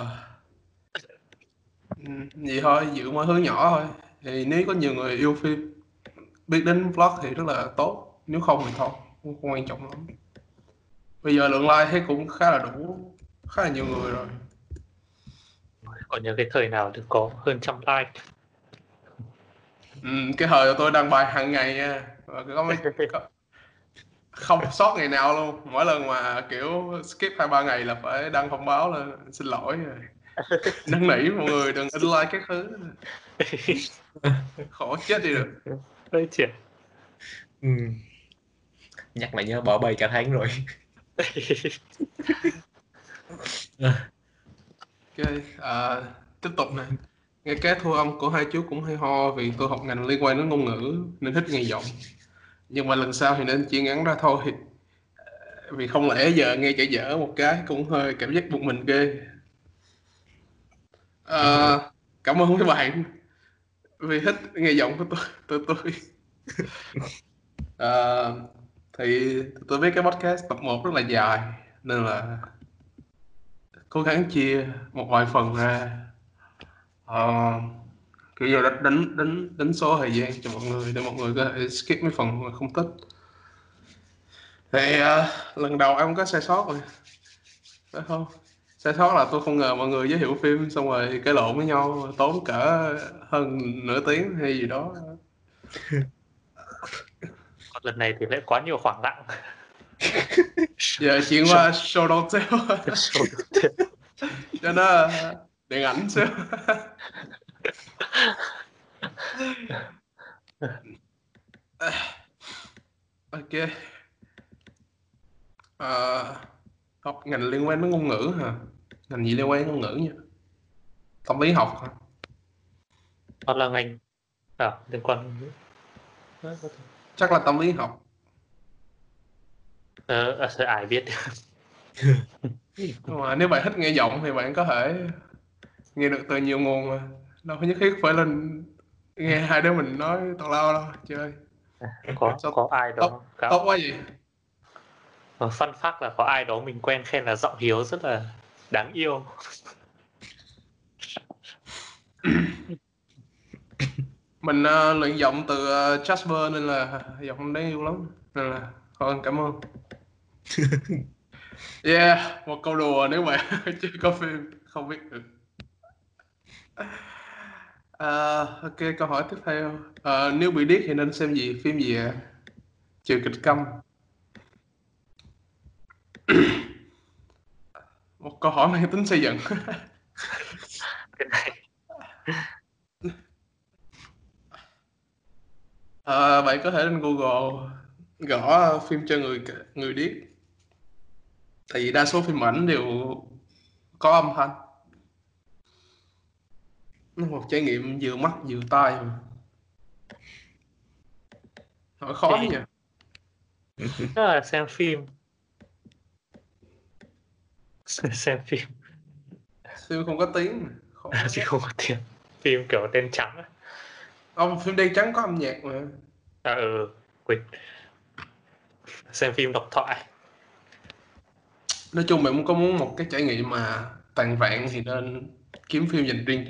vậy thôi giữ mọi thứ nhỏ thôi. Thì nếu có nhiều người yêu phim biết đến vlog thì rất là tốt. Nếu không thì thôi không quan trọng lắm bây giờ lượng like thấy cũng khá là đủ khá là nhiều người rồi. Còn nhớ cái thời nào được có hơn trăm like. Ừ, cái thời tôi đăng bài hàng ngày nha. Có mấy có, không sót ngày nào luôn. Mỗi lần mà kiểu skip hai ba ngày là phải đăng thông báo là xin lỗi rồi. Năn nỉ mọi người đừng in like các thứ. <laughs> Khổ chết đi được hơi chuyện ừ. nhắc lại nhớ bỏ bầy cả tháng rồi <laughs> ok à, tiếp tục này nghe cái thu âm của hai chú cũng hay ho vì tôi học ngành liên quan đến ngôn ngữ nên thích nghe giọng. Nhưng mà lần sau thì nên chia ngắn ra thôi. À, vì không lẽ giờ nghe chả dở một cái cũng hơi cảm giác buộc mình ghê. À, cảm ơn các bạn vì thích nghe giọng của tôi tôi <laughs> tôi. À, thì tôi biết cái podcast tập 1 rất là dài nên là cố gắng chia một vài phần ra. Uh, kiểu như đánh đánh đánh đánh số thời gian cho mọi người để mọi người có thể skip mấy phần mà không thích. Thì uh, lần đầu em có sai sót rồi. Phải không? Sai sót là tôi không ngờ mọi người giới thiệu phim xong rồi cái lộn với nhau tốn cỡ hơn nửa tiếng hay gì đó. <laughs> lần này thì lại quá nhiều khoảng lặng. <laughs> Giờ chuyển qua show don't tell <laughs> cho nó điện ảnh xíu. <laughs> Ok. À, học ngành liên quan đến ngôn ngữ hả? Ngành gì liên quan đến ngôn ngữ nhỉ? Tâm lý học hả? Hoặc là ngành. À, liên quan chắc là tâm lý học. Ờ à, sẽ ai biết. Mà nếu bạn thích nghe giọng thì bạn có thể nghe được từ nhiều nguồn mà. Đâu có nhất thiết phải lên nghe hai đứa mình nói tào lao đâu chơi có Sao... có ai đó tốt, tốt quá gì fun fact là có ai đó mình quen khen là giọng hiếu rất là đáng yêu <coughs> mình uh, luyện giọng từ uh, Jasper nên là giọng đáng yêu lắm nên là thôi cảm ơn. <laughs> Yeah một câu đùa nếu mà <laughs> chưa có phim không biết được. Uh, ok câu hỏi tiếp theo. Uh, nếu bị điếc thì nên xem gì? Phim gì ạ? Trừ kịch câm. Một câu hỏi mang tính xây dựng. <laughs> Cái này à, bạn có thể lên Google gõ phim cho người người điếc. Tại vì đa số phim ảnh đều có âm thanh. Nó một trải nghiệm vừa mắt vừa tai mà. Hỏi khó nhỉ Chắc <laughs> là xem phim. <laughs> Xem phim. Phim không có tiếng. Mà. khó <laughs> chứ không có tiền phim kiểu đen trắng. Ông phim đen trắng có âm nhạc mà. À ừ quên xem phim độc thoại. Nói chung bạn có muốn một cái trải nghiệm mà toàn vẹn thì nên kiếm phim dành riêng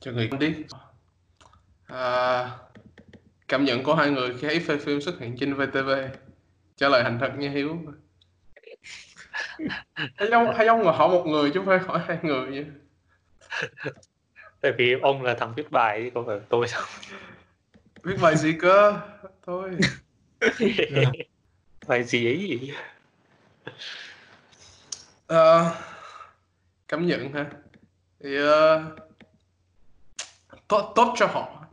cho người điếc. À, cảm nhận của hai người khi thấy phê phim xuất hiện trên VTV trả lời thành thật nha Hiếu. <laughs> Hay giống hay giống hỏi một người chứ không phải hỏi hai người vậy <laughs> tại vì ông là thằng viết bài chứ không phải tôi sao? <laughs> Viết bài gì cơ? Thôi. <laughs> Bài gì ấy Ờ, cảm nhận ha. Thì ờ, tốt tốt cho họ.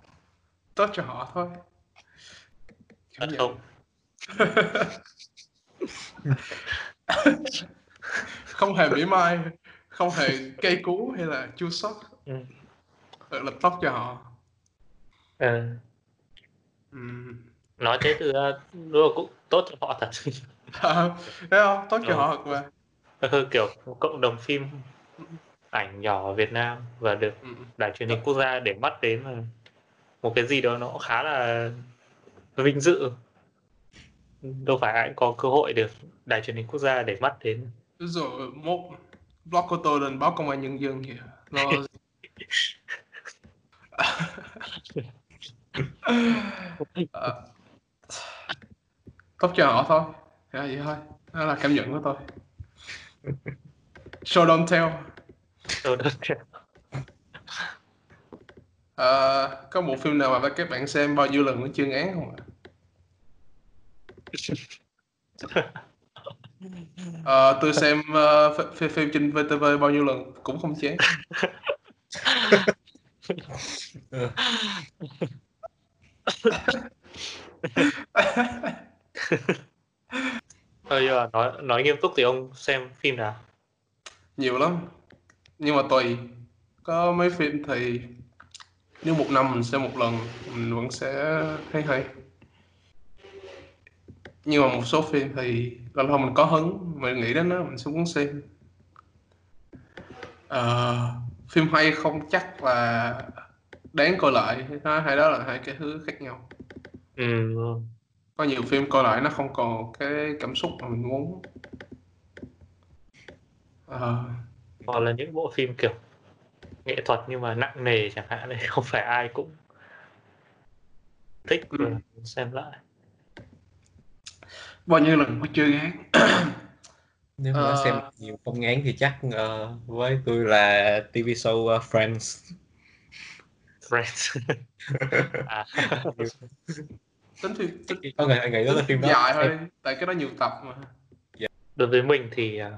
Tốt cho họ thôi. Cảm nhận. Không? <laughs> không hề mỉa mai không hề cây cú hay là chua xót. Ừ. thật là tốt cho họ Ờ, Ừm. nói thế uh, đúng là cũng tốt cho họ thật. À, thấy không tốt cho Ờ. họ mà Hơi kiểu một cộng đồng phim ảnh nhỏ ở Việt Nam và được Ừm. đài truyền hình quốc gia để mắt đến là một cái gì đó nó khá là vinh dự. Đâu phải ai có cơ hội được đài truyền hình quốc gia để mắt đến. Dụ mốt blog của tôi lên báo công an nhân dân lo <laughs> Ờ, tốt cho họ thôi. Dạ vậy thôi. Đó là cảm nhận của tôi. Show don't tell. Đâu đó Ờ, có bộ phim nào mà các bạn xem bao nhiêu lần cũng chưa ngán không ạ? <laughs> Ờ, tôi xem ph- phim trên VTV bao nhiêu lần cũng không chán <laughs> <laughs> Thôi giờ nói nói nghiêm túc thì ông xem phim nào? nhiều lắm. Nhưng mà tùy. Có mấy phim thì nếu một năm mình xem một lần mình vẫn sẽ thấy hay. Nhưng mà một số phim thì lâu lâu mình có hứng mình nghĩ đến nó mình sẽ muốn xem. Ờ, phim hay không chắc là đáng coi lại hai hai đó là hai cái thứ khác nhau Ừ. có nhiều phim coi lại nó không còn cái cảm xúc mà mình muốn Ờ, Hoặc là những bộ phim kiểu nghệ thuật nhưng mà nặng nề chẳng hạn này <laughs> không phải ai cũng thích Ừ. xem lại. bao nhiêu lần cũng chưa ngán nếu mà Ờ. xem nhiều không ngán thì chắc ờ, với tôi là TV show ờ, Friends Friends. <laughs> à, <laughs> tính phim tính có người nghĩ đó là phim đó dài thôi tại cái đó nhiều tập mà đối với mình thì à,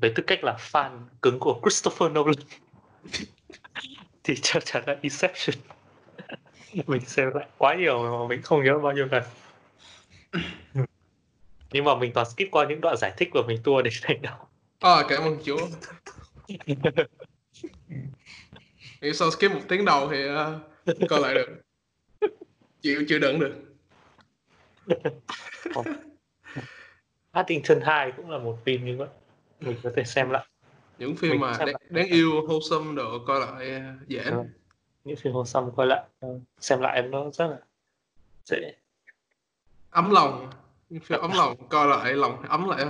với tư cách là fan cứng của Christopher Nolan <laughs> thì chắc chắn là Inception. mình xem lại quá nhiều mà mình không nhớ bao nhiêu lần. Nhưng mà mình toàn skip qua những đoạn giải thích và mình tua đến thành đầu. à, cảm ơn chúa thì sau skip một tiếng đầu thì uh, coi lại được chịu chịu đựng được <laughs> Paddington 2 cũng là một phim như vậy. Mình có thể xem lại. những phim Mình mà đáng, lại. đáng yêu wholesome đồ coi lại uh, dễ Ừ. Những phim sau quay lại xem lại nó rất là dễ. ấm lòng phim ấm lòng coi lại lòng ấm lại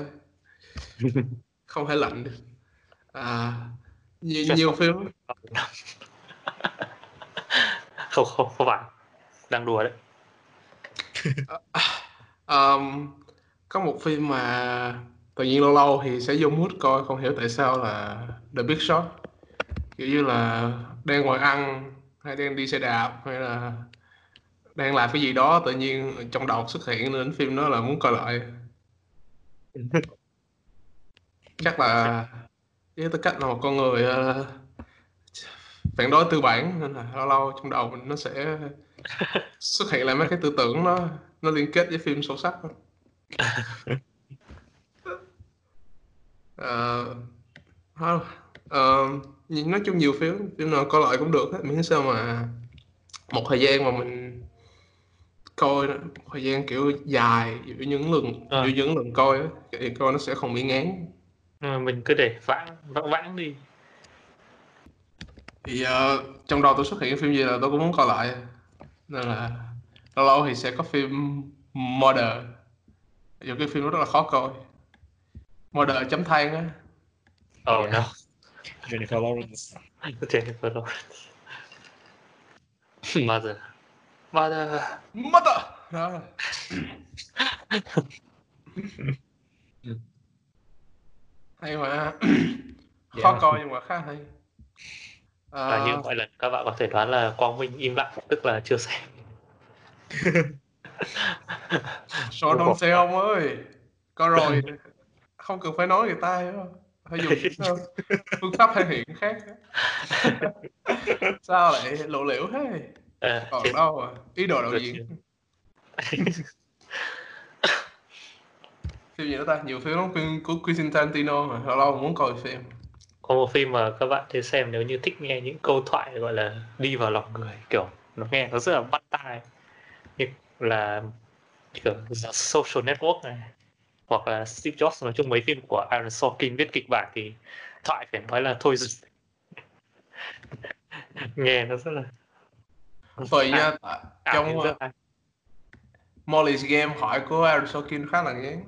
<laughs> không thể lạnh được. À, nhiều, nhiều phim. <laughs> Không không không phải. Đang đùa đấy. <laughs> Um, có một phim mà tự nhiên lâu lâu thì sẽ vô mood coi không hiểu tại sao là The Big Short. Kiểu như là đang ngồi ăn hay đang đi xe đạp hay là đang làm cái gì đó tự nhiên trong đầu xuất hiện nên phim đó là muốn coi lại. <laughs> Chắc là với tư cách là một con người ờ, phản đối tư bản nên là lâu lâu trong đầu mình nó sẽ <laughs> xuất hiện lại mấy cái tư tưởng nó nó liên kết với phim sâu sắc. <laughs> Thôi, ờ, nhìn- nói chung nhiều phim phim nào coi lại cũng được hết miễn sao mà một thời gian mà mình coi đó, thời gian kiểu dài giữa những lần Ờ. giữa những lần coi á thì coi nó sẽ không bị ngán. Mà mình cứ để vãng vãng vãng đi. Thì ờ, trong đầu tôi xuất hiện phim gì là tôi cũng muốn coi lại nên là lâu lâu thì sẽ có phim Murder. Dù cái phim đó rất là khó coi. Murder chấm than á. Oh no. Jennifer Lawrence. <laughs> Jennifer Lawrence. Mother Mother Mother! Đó hay mà. Khó Dạ. coi nhưng mà khá hay. Và à, như mọi lần các bạn có thể đoán là Quang Minh im lặng tức là chưa xem. <laughs> Số đông xe ông ơi. Coi rồi. Không cần phải nói người ta không? Phải dùng phương <laughs> pháp thể hiện khác. Sao lại lộ liễu thế à, còn thế đâu à ý đồ đạo diễn <laughs> phim gì nữa ta? Nhiều phim lắm phim của Quentin Tarantino mà. Lâu lâu muốn coi phim. Có một phim mà các bạn nên xem nếu như thích nghe những câu thoại gọi là đi vào lòng người kiểu nó nghe nó rất là bắt tai. Như là kiểu The Social Network này hoặc là Steve Jobs. Nói chung mấy phim của Aaron Sorkin viết kịch bản thì thoại phải nói là thôi <laughs> nghe nó rất là Tùy nha trong nhưng ờ, rất hay. Molly's Game hỏi của Aaron Sorkin khá là ngán.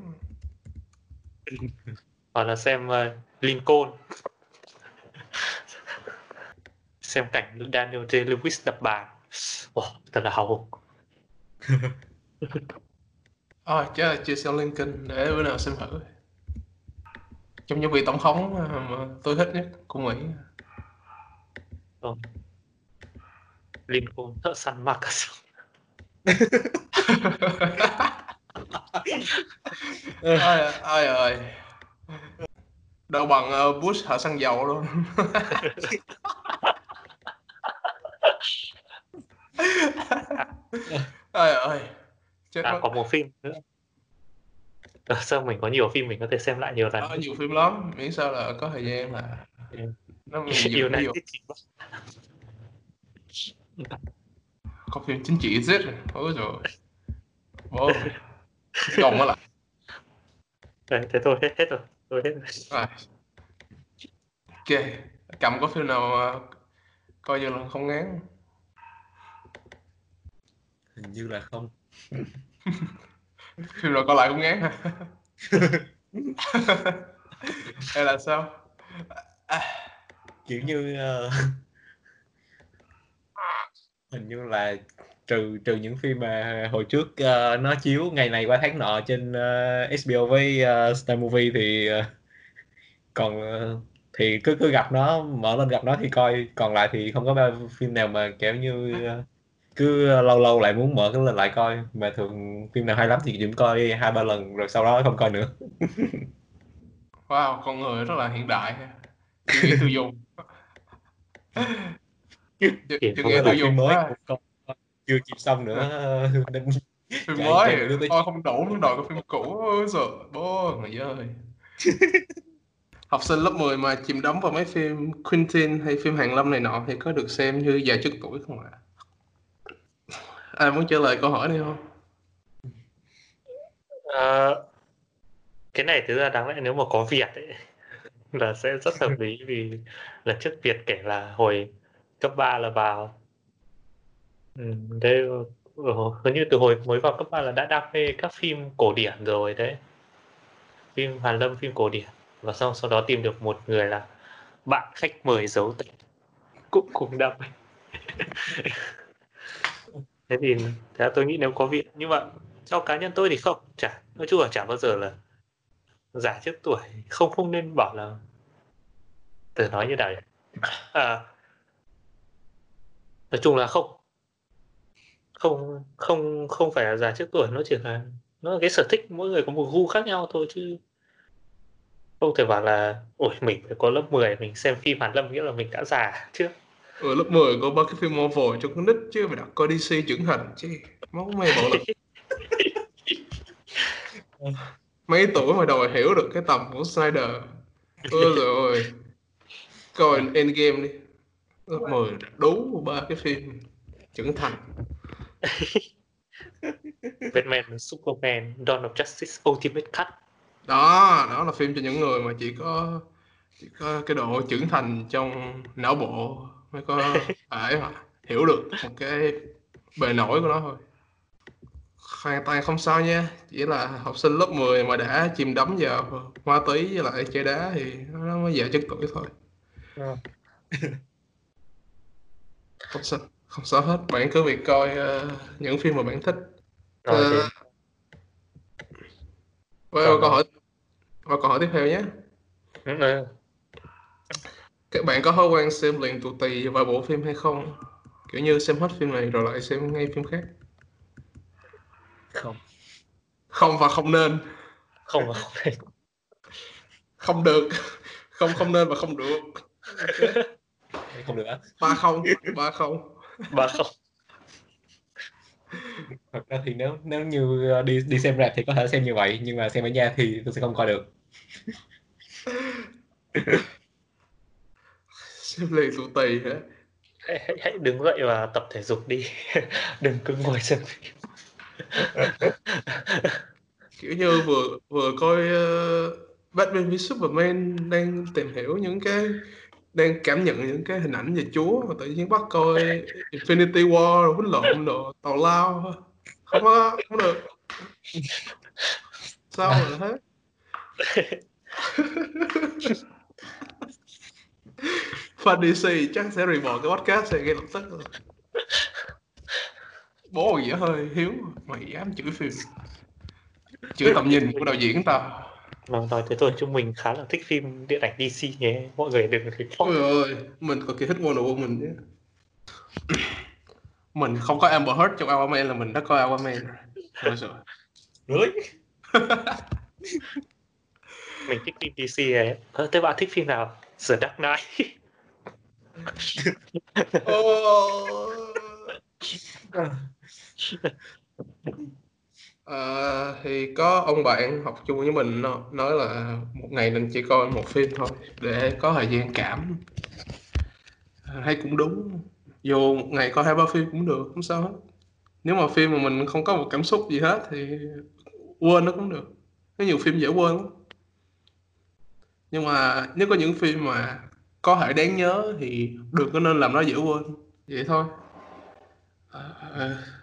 <laughs> Hoặc là xem uh, Lincoln. <laughs> Xem cảnh Daniel Day-Lewis đập bàn. Wow, thật là hào hùng. À, <laughs> chắc là chưa xem Lincoln để bữa nào xem thử. Trong những vị tổng thống mà mà tôi thích nhất của Mỹ Lincoln thợ săn Marcus ai ai ơi đâu bằng ờ, Bush hạ xăng dầu luôn. Ai ơi chết à mất. có một phim nữa. Ờ, sao mình có nhiều phim mình có thể xem lại nhiều lần. Có nhiều phim lắm. Miễn sao là có thời gian là Ừ. nó nhiều ví yêu có phim chính trị giết rồi ôi rồi bố gồng nó lại Đấy, thế thôi hết hết rồi tôi hết rồi. À. ok cầm có phim nào mà coi như là không ngán. Hình như là không. Phim nào coi lại cũng ngán hả? <laughs> Hay là sao? À, kiểu như ờ, hình như là trừ trừ những phim mà hồi trước ờ, nó chiếu ngày này qua tháng nọ trên ờ, HBO với ờ, Star Movie thì ờ, còn ờ, thì cứ cứ gặp nó mở lên gặp nó thì coi còn lại thì không có bao phim nào mà kiểu như cứ lâu lâu lại muốn mở cái lên lại coi mà thường phim nào hay lắm thì chỉ coi hai ba lần rồi sau đó không coi nữa. Wow con người rất là hiện đại nghĩ tiêu dùng Nghe có tiêu dùng mới. Chưa kịp xong nữa. <laughs> Nên phim mới tới coi không đủ muốn đòi cái phim cũ. Rồi bố người ơi. <laughs> Học sinh lớp 10 mà chìm đắm vào mấy phim Quentin hay phim Hàn Lâm này nọ thì có được xem như già trước tuổi không ạ? Ai muốn trả lời câu hỏi này không? Ờ, cái này thực ra đáng lẽ nếu mà có Việt ấy <laughs> là sẽ rất hợp lý vì lần trước Việt kể là hồi cấp 3 là vào. Ừ, thế ừ, hình như từ hồi mới vào cấp 3 là đã đam mê các phim cổ điển rồi đấy. Phim Hàn Lâm phim cổ điển. Và sau sau đó tìm được một người là bạn khách mời giấu tình cũng cùng đam mê. <laughs> Thế thì thế là tôi nghĩ nếu có viện nhưng mà cho cá nhân tôi thì không chả nói chung là chả bao giờ là già trước tuổi không không nên bảo là từ nói như nào nhỉ? À, nói chung là không. Không không không phải là già trước tuổi nó chỉ là nó là cái sở thích mỗi người có một gu khác nhau thôi chứ. Không thể bảo là ôi mình phải có lớp 10 mình xem phim Hàn Lâm nghĩa là mình đã già chứ ở lớp 10 có ba cái phim Marvel cho con nít chứ phải đặt coi DC trưởng thành chứ. Máu mê bộ lực. <laughs> Mấy tuổi mà đòi hiểu được cái tầm của Snyder. Ôi rồi coi Endgame đi lớp 10 đủ ba cái phim trưởng thành. <laughs> Batman Superman Dawn of Justice Ultimate Cut. Đó đó là phim cho những người mà chỉ có chỉ có cái độ trưởng thành trong não bộ mới có <laughs> phải mà hiểu được một cái bề nổi của nó thôi. Hoàn toàn không sao nha chỉ là học sinh lớp 10 mà đã chìm đắm vào ma túy với lại chơi đá thì nó mới già chất tuổi thôi <laughs> không sao không sao hết. Bạn cứ việc coi ờ, những phim mà bạn thích. Rồi Qua Còn- câu hỏi qua câu hỏi tiếp theo nhé. Ừ, các bạn có thói quen xem liền tù tì vài bộ phim hay không? Kiểu như xem hết phim này rồi lại xem ngay phim khác. Không. Không và không nên. Không không thể không được. Không không nên và không được <laughs> không được á ba không ba không. Ba không. Thật ra thì nếu nếu như ờ, đi đi xem rạp thì có thể xem như vậy nhưng mà xem ở nhà thì tôi sẽ không coi được. Xem liền tụi tì hả? Hãy, hãy, đứng dậy và tập thể dục đi. <laughs> Đừng cứ ngồi xem phim. Kiểu như vừa vừa coi uh, Batman v Superman đang tìm hiểu những cái đang cảm nhận những cái hình ảnh về Chúa mà tự nhiên bắt coi Infinity War rồi huấn lộn rồi tào lao không có, không được. Sao rồi hết <laughs> fan DC chắc sẽ report cái podcast này ngay lập tức rồi bố gì hơi hiếu mày dám chửi phim. Chửi tầm nhìn của đạo diễn tao mà nói thế thôi chúng mình khá là thích phim điện ảnh DC nhé mọi người đừng report ôi ơi mình cực kỳ thích Wonder Woman chứ <coughs> mình không có Amber Heard trong Aquaman là mình đã coi Aquaman rồi. Rồi rồi really mình thích phim DC ấy. Ờ, thế bạn thích phim nào? The Dark Knight <laughs> À, thì có ông bạn học chung với mình nó nói là một ngày mình chỉ coi một phim thôi để có thời gian cảm. À, hay cũng đúng dù một ngày coi hai ba phim cũng được không sao hết. Nếu mà phim mà mình không có một cảm xúc gì hết thì quên nó cũng được. Có nhiều phim dễ quên lắm. Nhưng mà nếu có những phim mà có thể đáng nhớ thì được có nên làm nó dễ quên. Vậy thôi. À, à,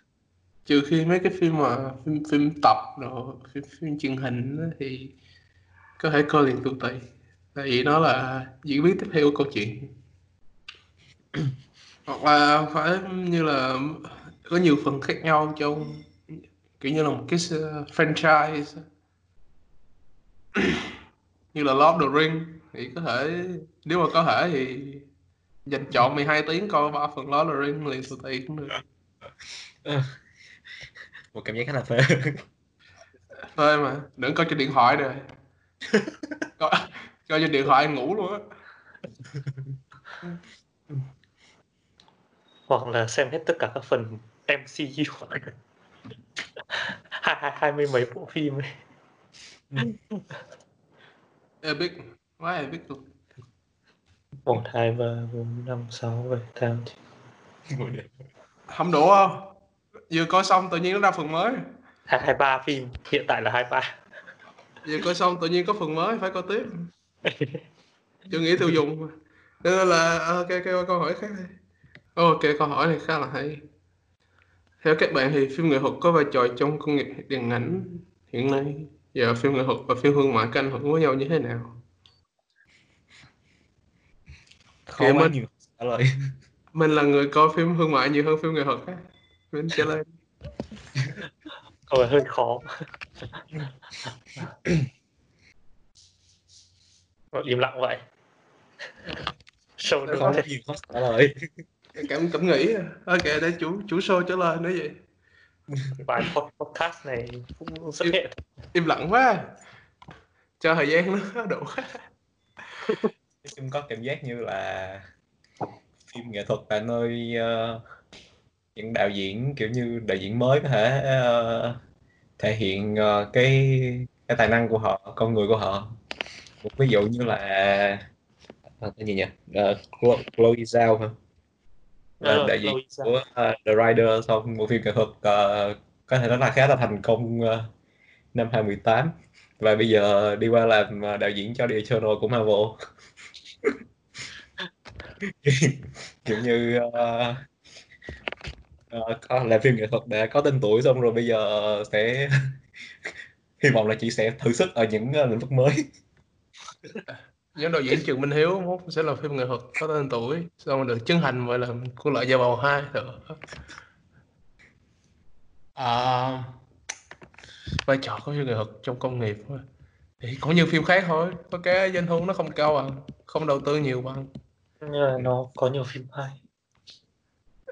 trừ khi mấy cái phim mà phim phim tập rồi phim phim truyền hình á thì có thể coi liền tụi tì tại vì nó là diễn biến tiếp theo của câu chuyện. <coughs> Hoặc là phải như là có nhiều phần khác nhau trong kiểu như là một cái s- franchise <coughs> như là Lord of the Ring thì có thể nếu mà có thể thì dành chọn 12 tiếng coi ba phần Lord of the Ring liền tụi tì cũng được <laughs> một cảm giác khá là phê. <laughs> Thôi mà đừng coi trên điện thoại rồi <laughs> coi, coi trên điện thoại ngủ luôn á. Hoặc là xem hết tất cả các phần MCU <laughs> hai hai hai mươi mấy bộ phim ấy. Epic quá epic luôn. Một hai ba bốn năm sáu bảy tám chín. Không đủ không vừa coi xong tự nhiên nó ra phần mới. Hai hai ba phim hiện tại là hai ba. Vừa coi xong tự nhiên có phần mới phải coi tiếp. Chưa nghĩ tiêu dùng. Nên là à, ok ok câu hỏi khác đi. Ok câu hỏi này khá là hay. Theo các bạn thì phim nghệ thuật có vai trò trong công nghiệp điện ảnh hiện nay? Giờ phim nghệ thuật và phim thương mại có ảnh hưởng với nhau như thế nào? Khó mình- nhiều trả lời. Mình là người coi phim thương mại nhiều hơn phim nghệ thuật á mình trả lời câu này hơi khó. Im lặng vậy. Show khó thế nhiều khó trả lời. Cảm cảm nghĩ. Ok để chủ chủ show trả lời nói vậy. Bài pod- podcast này cũng xuất hiện im lặng quá. Cho thời gian nó <laughs> đủ. Nói chung có cảm giác như là phim nghệ thuật là nơi ờ, những đạo diễn kiểu như đạo diễn mới có thể ờ, thể hiện ờ, cái cái tài năng của họ con người của họ. Một ví dụ như là ờ, cái gì nhỉ? Uh, Chloe, Chloe Zhao hả? Diễn Chloe Zhao. của ờ, The Rider sau một phim nghệ thuật ờ, có thể nói là khá là thành công ờ, năm 2018 và bây giờ đi qua làm đạo diễn cho The Eternal của Marvel. <laughs> Kiểu như ờ, ờ, có làm phim nghệ thuật đã có tên tuổi xong rồi bây giờ sẽ <laughs> hy vọng là chị sẽ thử sức ở những ờ, lĩnh vực mới. Những đạo diễn Trần Minh Hiếu mốt sẽ là phim nghệ thuật có tên tuổi xong rồi được chân thành gọi là quân lợi gia bầu hai nữa à, vai trò của phim nghệ thuật trong công nghiệp á. thì có nhiều phim khác thôi có cái doanh thu nó không cao bằng không đầu tư nhiều bằng. Nhưng mà nó có nhiều phim hay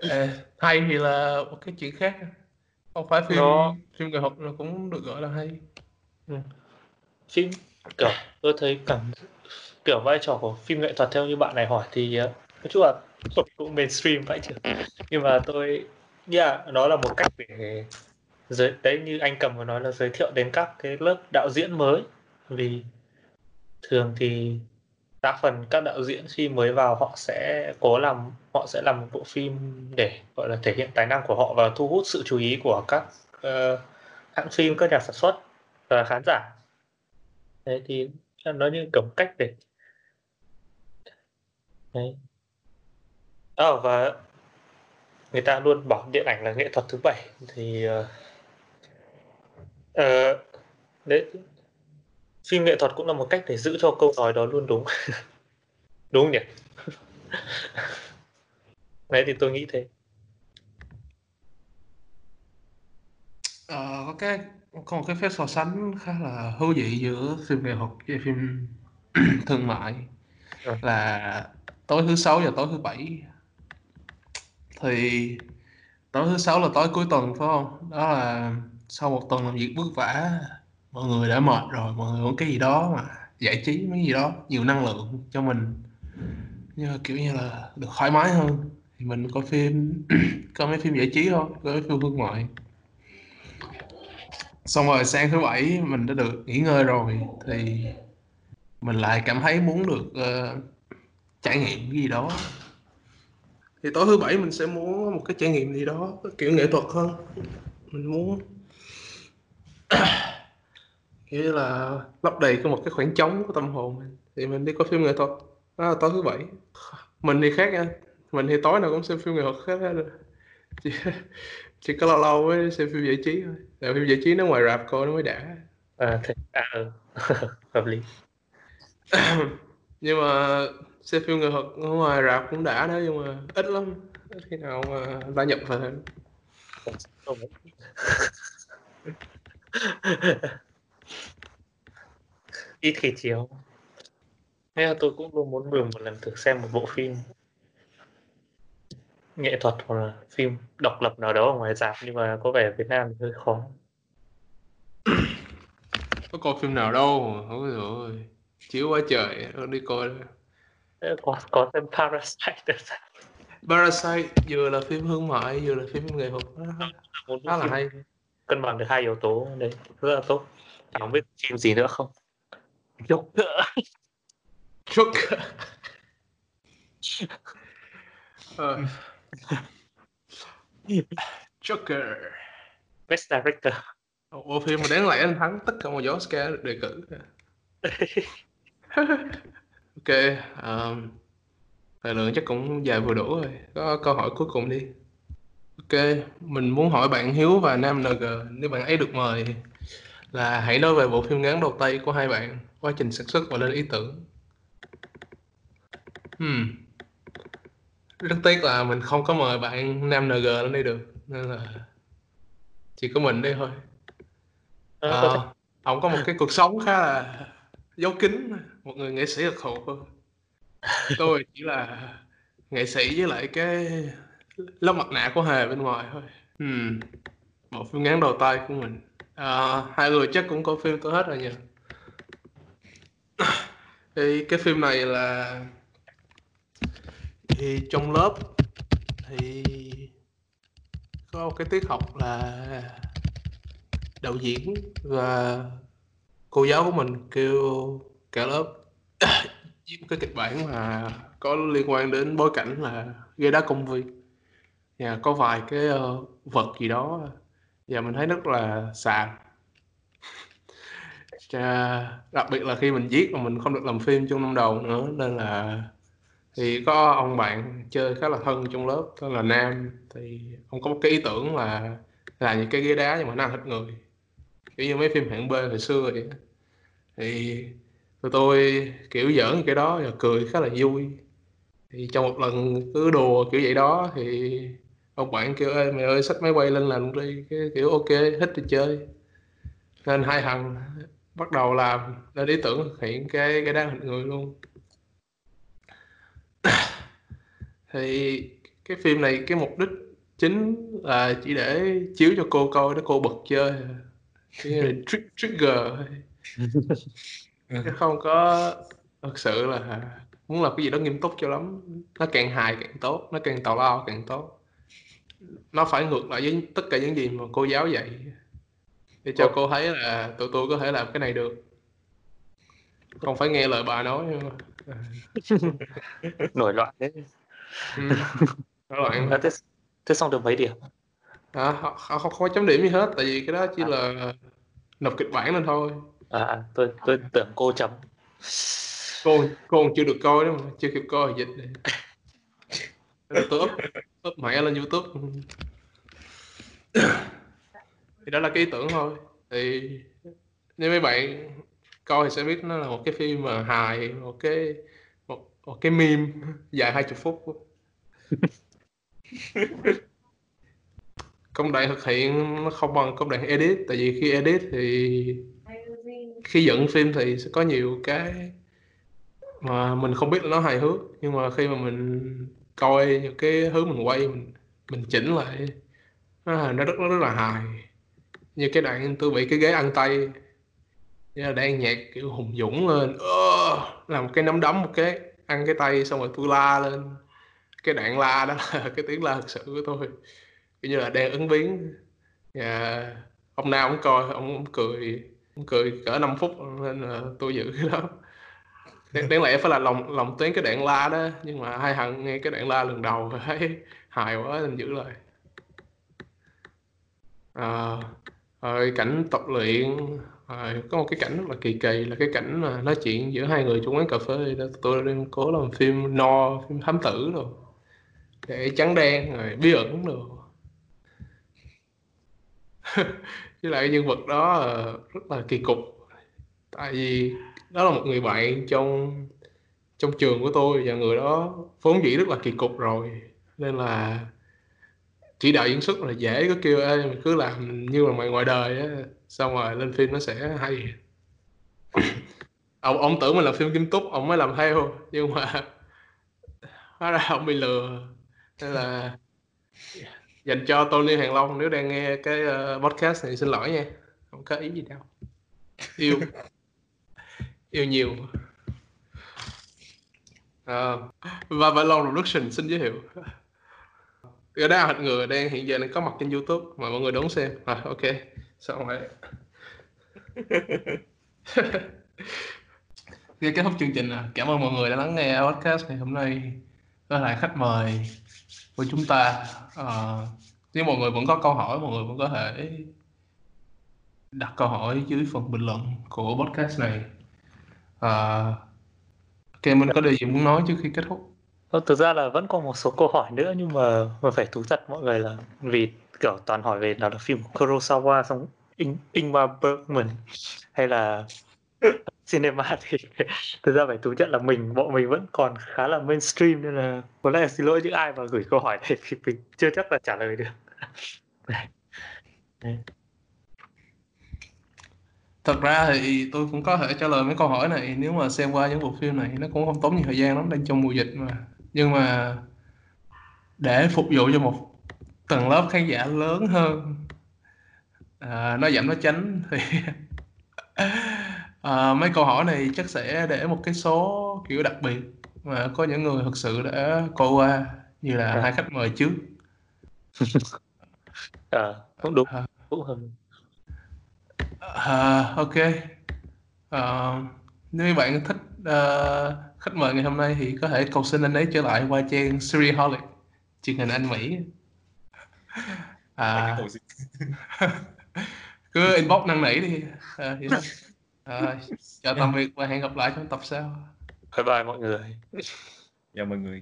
Ê, hay thì là một cái chuyện khác. Không phải phim Nó- phim nghệ thuật nó cũng được gọi là hay. Phim kiểu tôi thấy cảm kiểu vai trò của phim nghệ thuật theo như bạn này hỏi thì uh, nói chung là cũng mainstream vậy chứ. Nhưng mà tôi yeah nó là một cách để giới đấy như anh cầm vừa nói là giới thiệu đến các cái lớp đạo diễn mới. Vì thường thì đa phần các đạo diễn khi mới vào họ sẽ cố làm họ sẽ làm một bộ phim để gọi là thể hiện tài năng của họ và thu hút sự chú ý của các uh, hãng phim các nhà sản xuất và khán giả. Đấy thì nó như kiểu cách để đấy. À, và người ta luôn bảo điện ảnh là nghệ thuật thứ bảy thì uh, uh, đấy phim nghệ thuật cũng là một cách để giữ cho câu nói đó luôn đúng. <laughs> Đúng nhỉ? <laughs> Đấy thì tôi nghĩ thế. Ờ, có cái có một cái phép so sánh khá là thú vị giữa phim nghệ thuật và phim <clears throat> thương mại. Ừ. là tối thứ sáu và tối thứ bảy. Thì tối thứ sáu là tối cuối tuần phải không? Đó là sau một tuần làm việc vất vả mọi người đã mệt rồi mọi người muốn cái gì đó mà giải trí mấy gì đó nhiều năng lượng cho mình. Như kiểu như là được thoải mái hơn. Thì mình coi phim <clears throat> coi mấy phim giải trí thôi coi mấy phim thương mại. Xong rồi sang thứ bảy mình đã được nghỉ ngơi rồi thì mình lại cảm thấy muốn được uh, trải nghiệm cái gì đó. Thì tối thứ bảy mình sẽ muốn một cái trải nghiệm gì đó kiểu nghệ thuật hơn. Mình muốn <clears throat> kiểu như là lấp đầy cái một cái khoảng trống của tâm hồn mình. Thì mình đi coi phim nghệ thuật. Đó là tối thứ bảy. Mình thì khác nha. Mình thì tối nào cũng xem phim nghệ thuật khác hết chỉ, <laughs> chỉ có lâu lâu mới xem phim giải trí thôi. Tại phim giải trí nó ngoài rạp coi nó mới đã. À, thì, à ừ. <laughs> hợp lý. <coughs> Nhưng mà xem phim nghệ thuật ngoài rạp cũng đã đó nhưng mà ít lắm. Ít khi nào mà gia nhập vào <laughs> ít khi chiếu Thế là tôi cũng luôn muốn mường một lần thử xem một bộ phim nghệ thuật hoặc là phim độc lập nào đó ở ngoài rạp nhưng mà có vẻ Việt Nam thì hơi khó. <coughs> có coi phim nào đâu, ôi rồi chiếu quá trời, đi coi. Có có xem Parasite được sao? Parasite vừa là phim hương mại vừa là phim nghệ thuật khá là hay cân bằng được hai yếu tố đấy rất là tốt không biết phim gì nữa không Joker Joker uh, Joker. Best Director. Bộ phim mà đáng lẽ anh thắng tất cả mọi Oscar được đề cử <laughs> Ok um, Thời lượng chắc cũng dài vừa đủ rồi. Có câu hỏi cuối cùng đi. Ok Mình muốn hỏi bạn Hiếu và Nam NG Nếu bạn ấy được mời Là hãy nói về bộ phim ngắn đầu tay của hai bạn Quá trình sản xuất và lên ý tưởng Hmm. Rất tiếc là mình không có mời bạn Nam NG lên đây được nên là chỉ có mình đây thôi. À, ông có một cái cuộc sống khá là giấu kín, một người nghệ sĩ thật thụ thôi. Tôi chỉ là nghệ sĩ với lại cái lớp mặt nạ của hề bên ngoài thôi. Hmm. Một phim ngắn đầu tay của mình. À, hai người chắc cũng có phim tôi hết rồi nha. <coughs> Thì cái phim này là thì trong lớp thì có một cái tiết học là đạo diễn và cô giáo của mình kêu cả lớp <coughs> viết cái kịch bản mà có liên quan đến bối cảnh là ghế đá công viên. Và có vài cái uh, vật gì đó và mình thấy rất là Chà, đặc biệt là khi mình viết mà mình không được làm phim trong năm đầu nữa nên là thì có ông bạn chơi khá là thân trong lớp tên là Nam. Thì ông có một cái ý tưởng là là những cái ghế đá nhưng mà nó ăn thịt người kiểu như mấy phim hạng B hồi xưa vậy thì tụi tôi kiểu giỡn cái đó và cười khá là vui. Thì trong một lần cứ đùa kiểu vậy đó thì ông bạn kêu ơi mày ơi xách máy quay lên làm đi. Cái kiểu ok hết thì chơi. Nên hai thằng bắt đầu làm lên ý tưởng thực hiện cái cái đá thịt người luôn. Thì cái phim này cái mục đích chính là chỉ để chiếu cho cô coi để cô bật chơi. Cái <laughs> trigger. Chứ không có thật sự là muốn làm cái gì đó nghiêm túc cho lắm. Nó càng hài càng tốt nó càng tào lao càng tốt. Nó phải ngược lại với tất cả những gì mà cô giáo dạy để cho Ồ. cô thấy là tụi tôi có thể làm cái này được. Không phải nghe lời bà nói <laughs> nổi loạn đấy ừ. <laughs> Đó loạn. À, thế, thế xong được mấy điểm? À, không, không, không có chấm điểm gì hết tại vì cái đó chỉ là nộp kịch bản lên thôi. À à, tôi tôi tưởng cô chấm. Cô cô còn chưa được coi đó mà chưa kịp coi dịch <laughs> là tôi up up mẹ lên youtube thì đó là cái ý tưởng thôi. Thì nếu mấy bạn coi thì sẽ biết nó là một cái phim mà hài một cái một, một cái meme dài hai chục phút. <laughs> Công đoạn thực hiện nó không bằng công đoạn edit tại vì khi edit thì khi dựng phim thì sẽ có nhiều cái mà mình không biết là nó hài hước. Nhưng mà khi mà mình coi những cái hướng mình quay mình mình chỉnh lại nó, nó rất nó rất là hài như cái đoạn tôi bị cái ghế ăn tay. Như là đang nhạc kiểu hùng dũng lên. Ơ, làm cái nắm đấm một cái ăn cái tay xong rồi tôi la lên. Cái đoạn la đó là <laughs> cái tiếng la thật sự của tôi. Kiểu như là đang ứng biến. Dạ, Và ông nào cũng coi ông, ông cười ông cười cỡ 5 phút nên là tôi giữ cái đó. Đáng, đáng lẽ phải là lòng lòng tuyến cái đoạn la đó nhưng mà hai thằng nghe cái đoạn la lần đầu <laughs> thấy hài quá nên giữ lại. À, Ờ, rồi cảnh tập luyện rồi có một cái cảnh rất là kỳ kỳ là cái cảnh mà nói chuyện giữa hai người trong quán cà phê đó. Tôi đang cố làm phim no, phim thám tử rồi để trắng đen rồi bí ẩn rồi <laughs> với lại nhân vật đó ờ, rất là kỳ cục. Tại vì đó là một người bạn trong trong trường của tôi và người đó vốn dĩ rất là kỳ cục rồi. Nên là chỉ đạo diễn xuất là dễ có kêu ê cứ làm như là mày ngoài đời á xong rồi lên phim nó sẽ hay. Ông ông tưởng mình làm phim kim túc ông mới làm theo nhưng mà <laughs> hóa ra ông bị lừa. Nên là dành cho Tony Hàng Long nếu đang nghe cái ờ, podcast này xin lỗi nha không có ý gì đâu. Yêu. Yêu nhiều. À, và và Long Production xin giới thiệu ở đây là người đang hiện giờ đang có mặt trên YouTube mà mọi người đón xem. À, ok. Xong rồi. Khi kết thúc chương trình à. cảm ơn mọi người đã lắng nghe podcast ngày hôm nay. Với lại khách mời của chúng ta. À, nếu mọi người vẫn có câu hỏi mọi người vẫn có thể đặt câu hỏi dưới phần bình luận của podcast này. À, ok mình có điều gì muốn nói trước khi kết thúc? Ờ, thực ra là vẫn còn một số câu hỏi nữa nhưng mà mà phải thú thật mọi người là vì kiểu toàn hỏi về nào là phim của Kurosawa xong In, Ingmar Bergman hay là <laughs> cinema thì <laughs> thực ra phải thú nhận là mình bọn mình vẫn còn khá là mainstream nên là có lẽ là xin lỗi những ai mà gửi câu hỏi này thì mình chưa chắc là trả lời được. Thật ra thì tôi cũng có thể trả lời mấy câu hỏi này. Nếu mà xem qua những bộ phim này nó cũng không tốn nhiều thời gian lắm đang trong mùa dịch mà nhưng mà để phục vụ cho một tầng lớp khán giả lớn hơn à, nó giảm nó tránh thì <laughs> à, mấy câu hỏi này chắc sẽ để một cái số kiểu đặc biệt mà có những người thực sự đã coi qua như là À. hai khách mời trước <laughs> à, cũng đúng À. cũng hơn À, ok. Ờ, nếu như bạn thích ờ, khách mời ngày hôm nay thì có thể cầu xin anh ấy trở lại qua trang Serieholic, truyền hình Anh Mỹ. À, <laughs> cứ inbox năn nỉ đi. À, vậy đó. À, chào tạm <laughs> biệt và hẹn gặp lại trong tập sau. bye bye mọi người Chào mọi người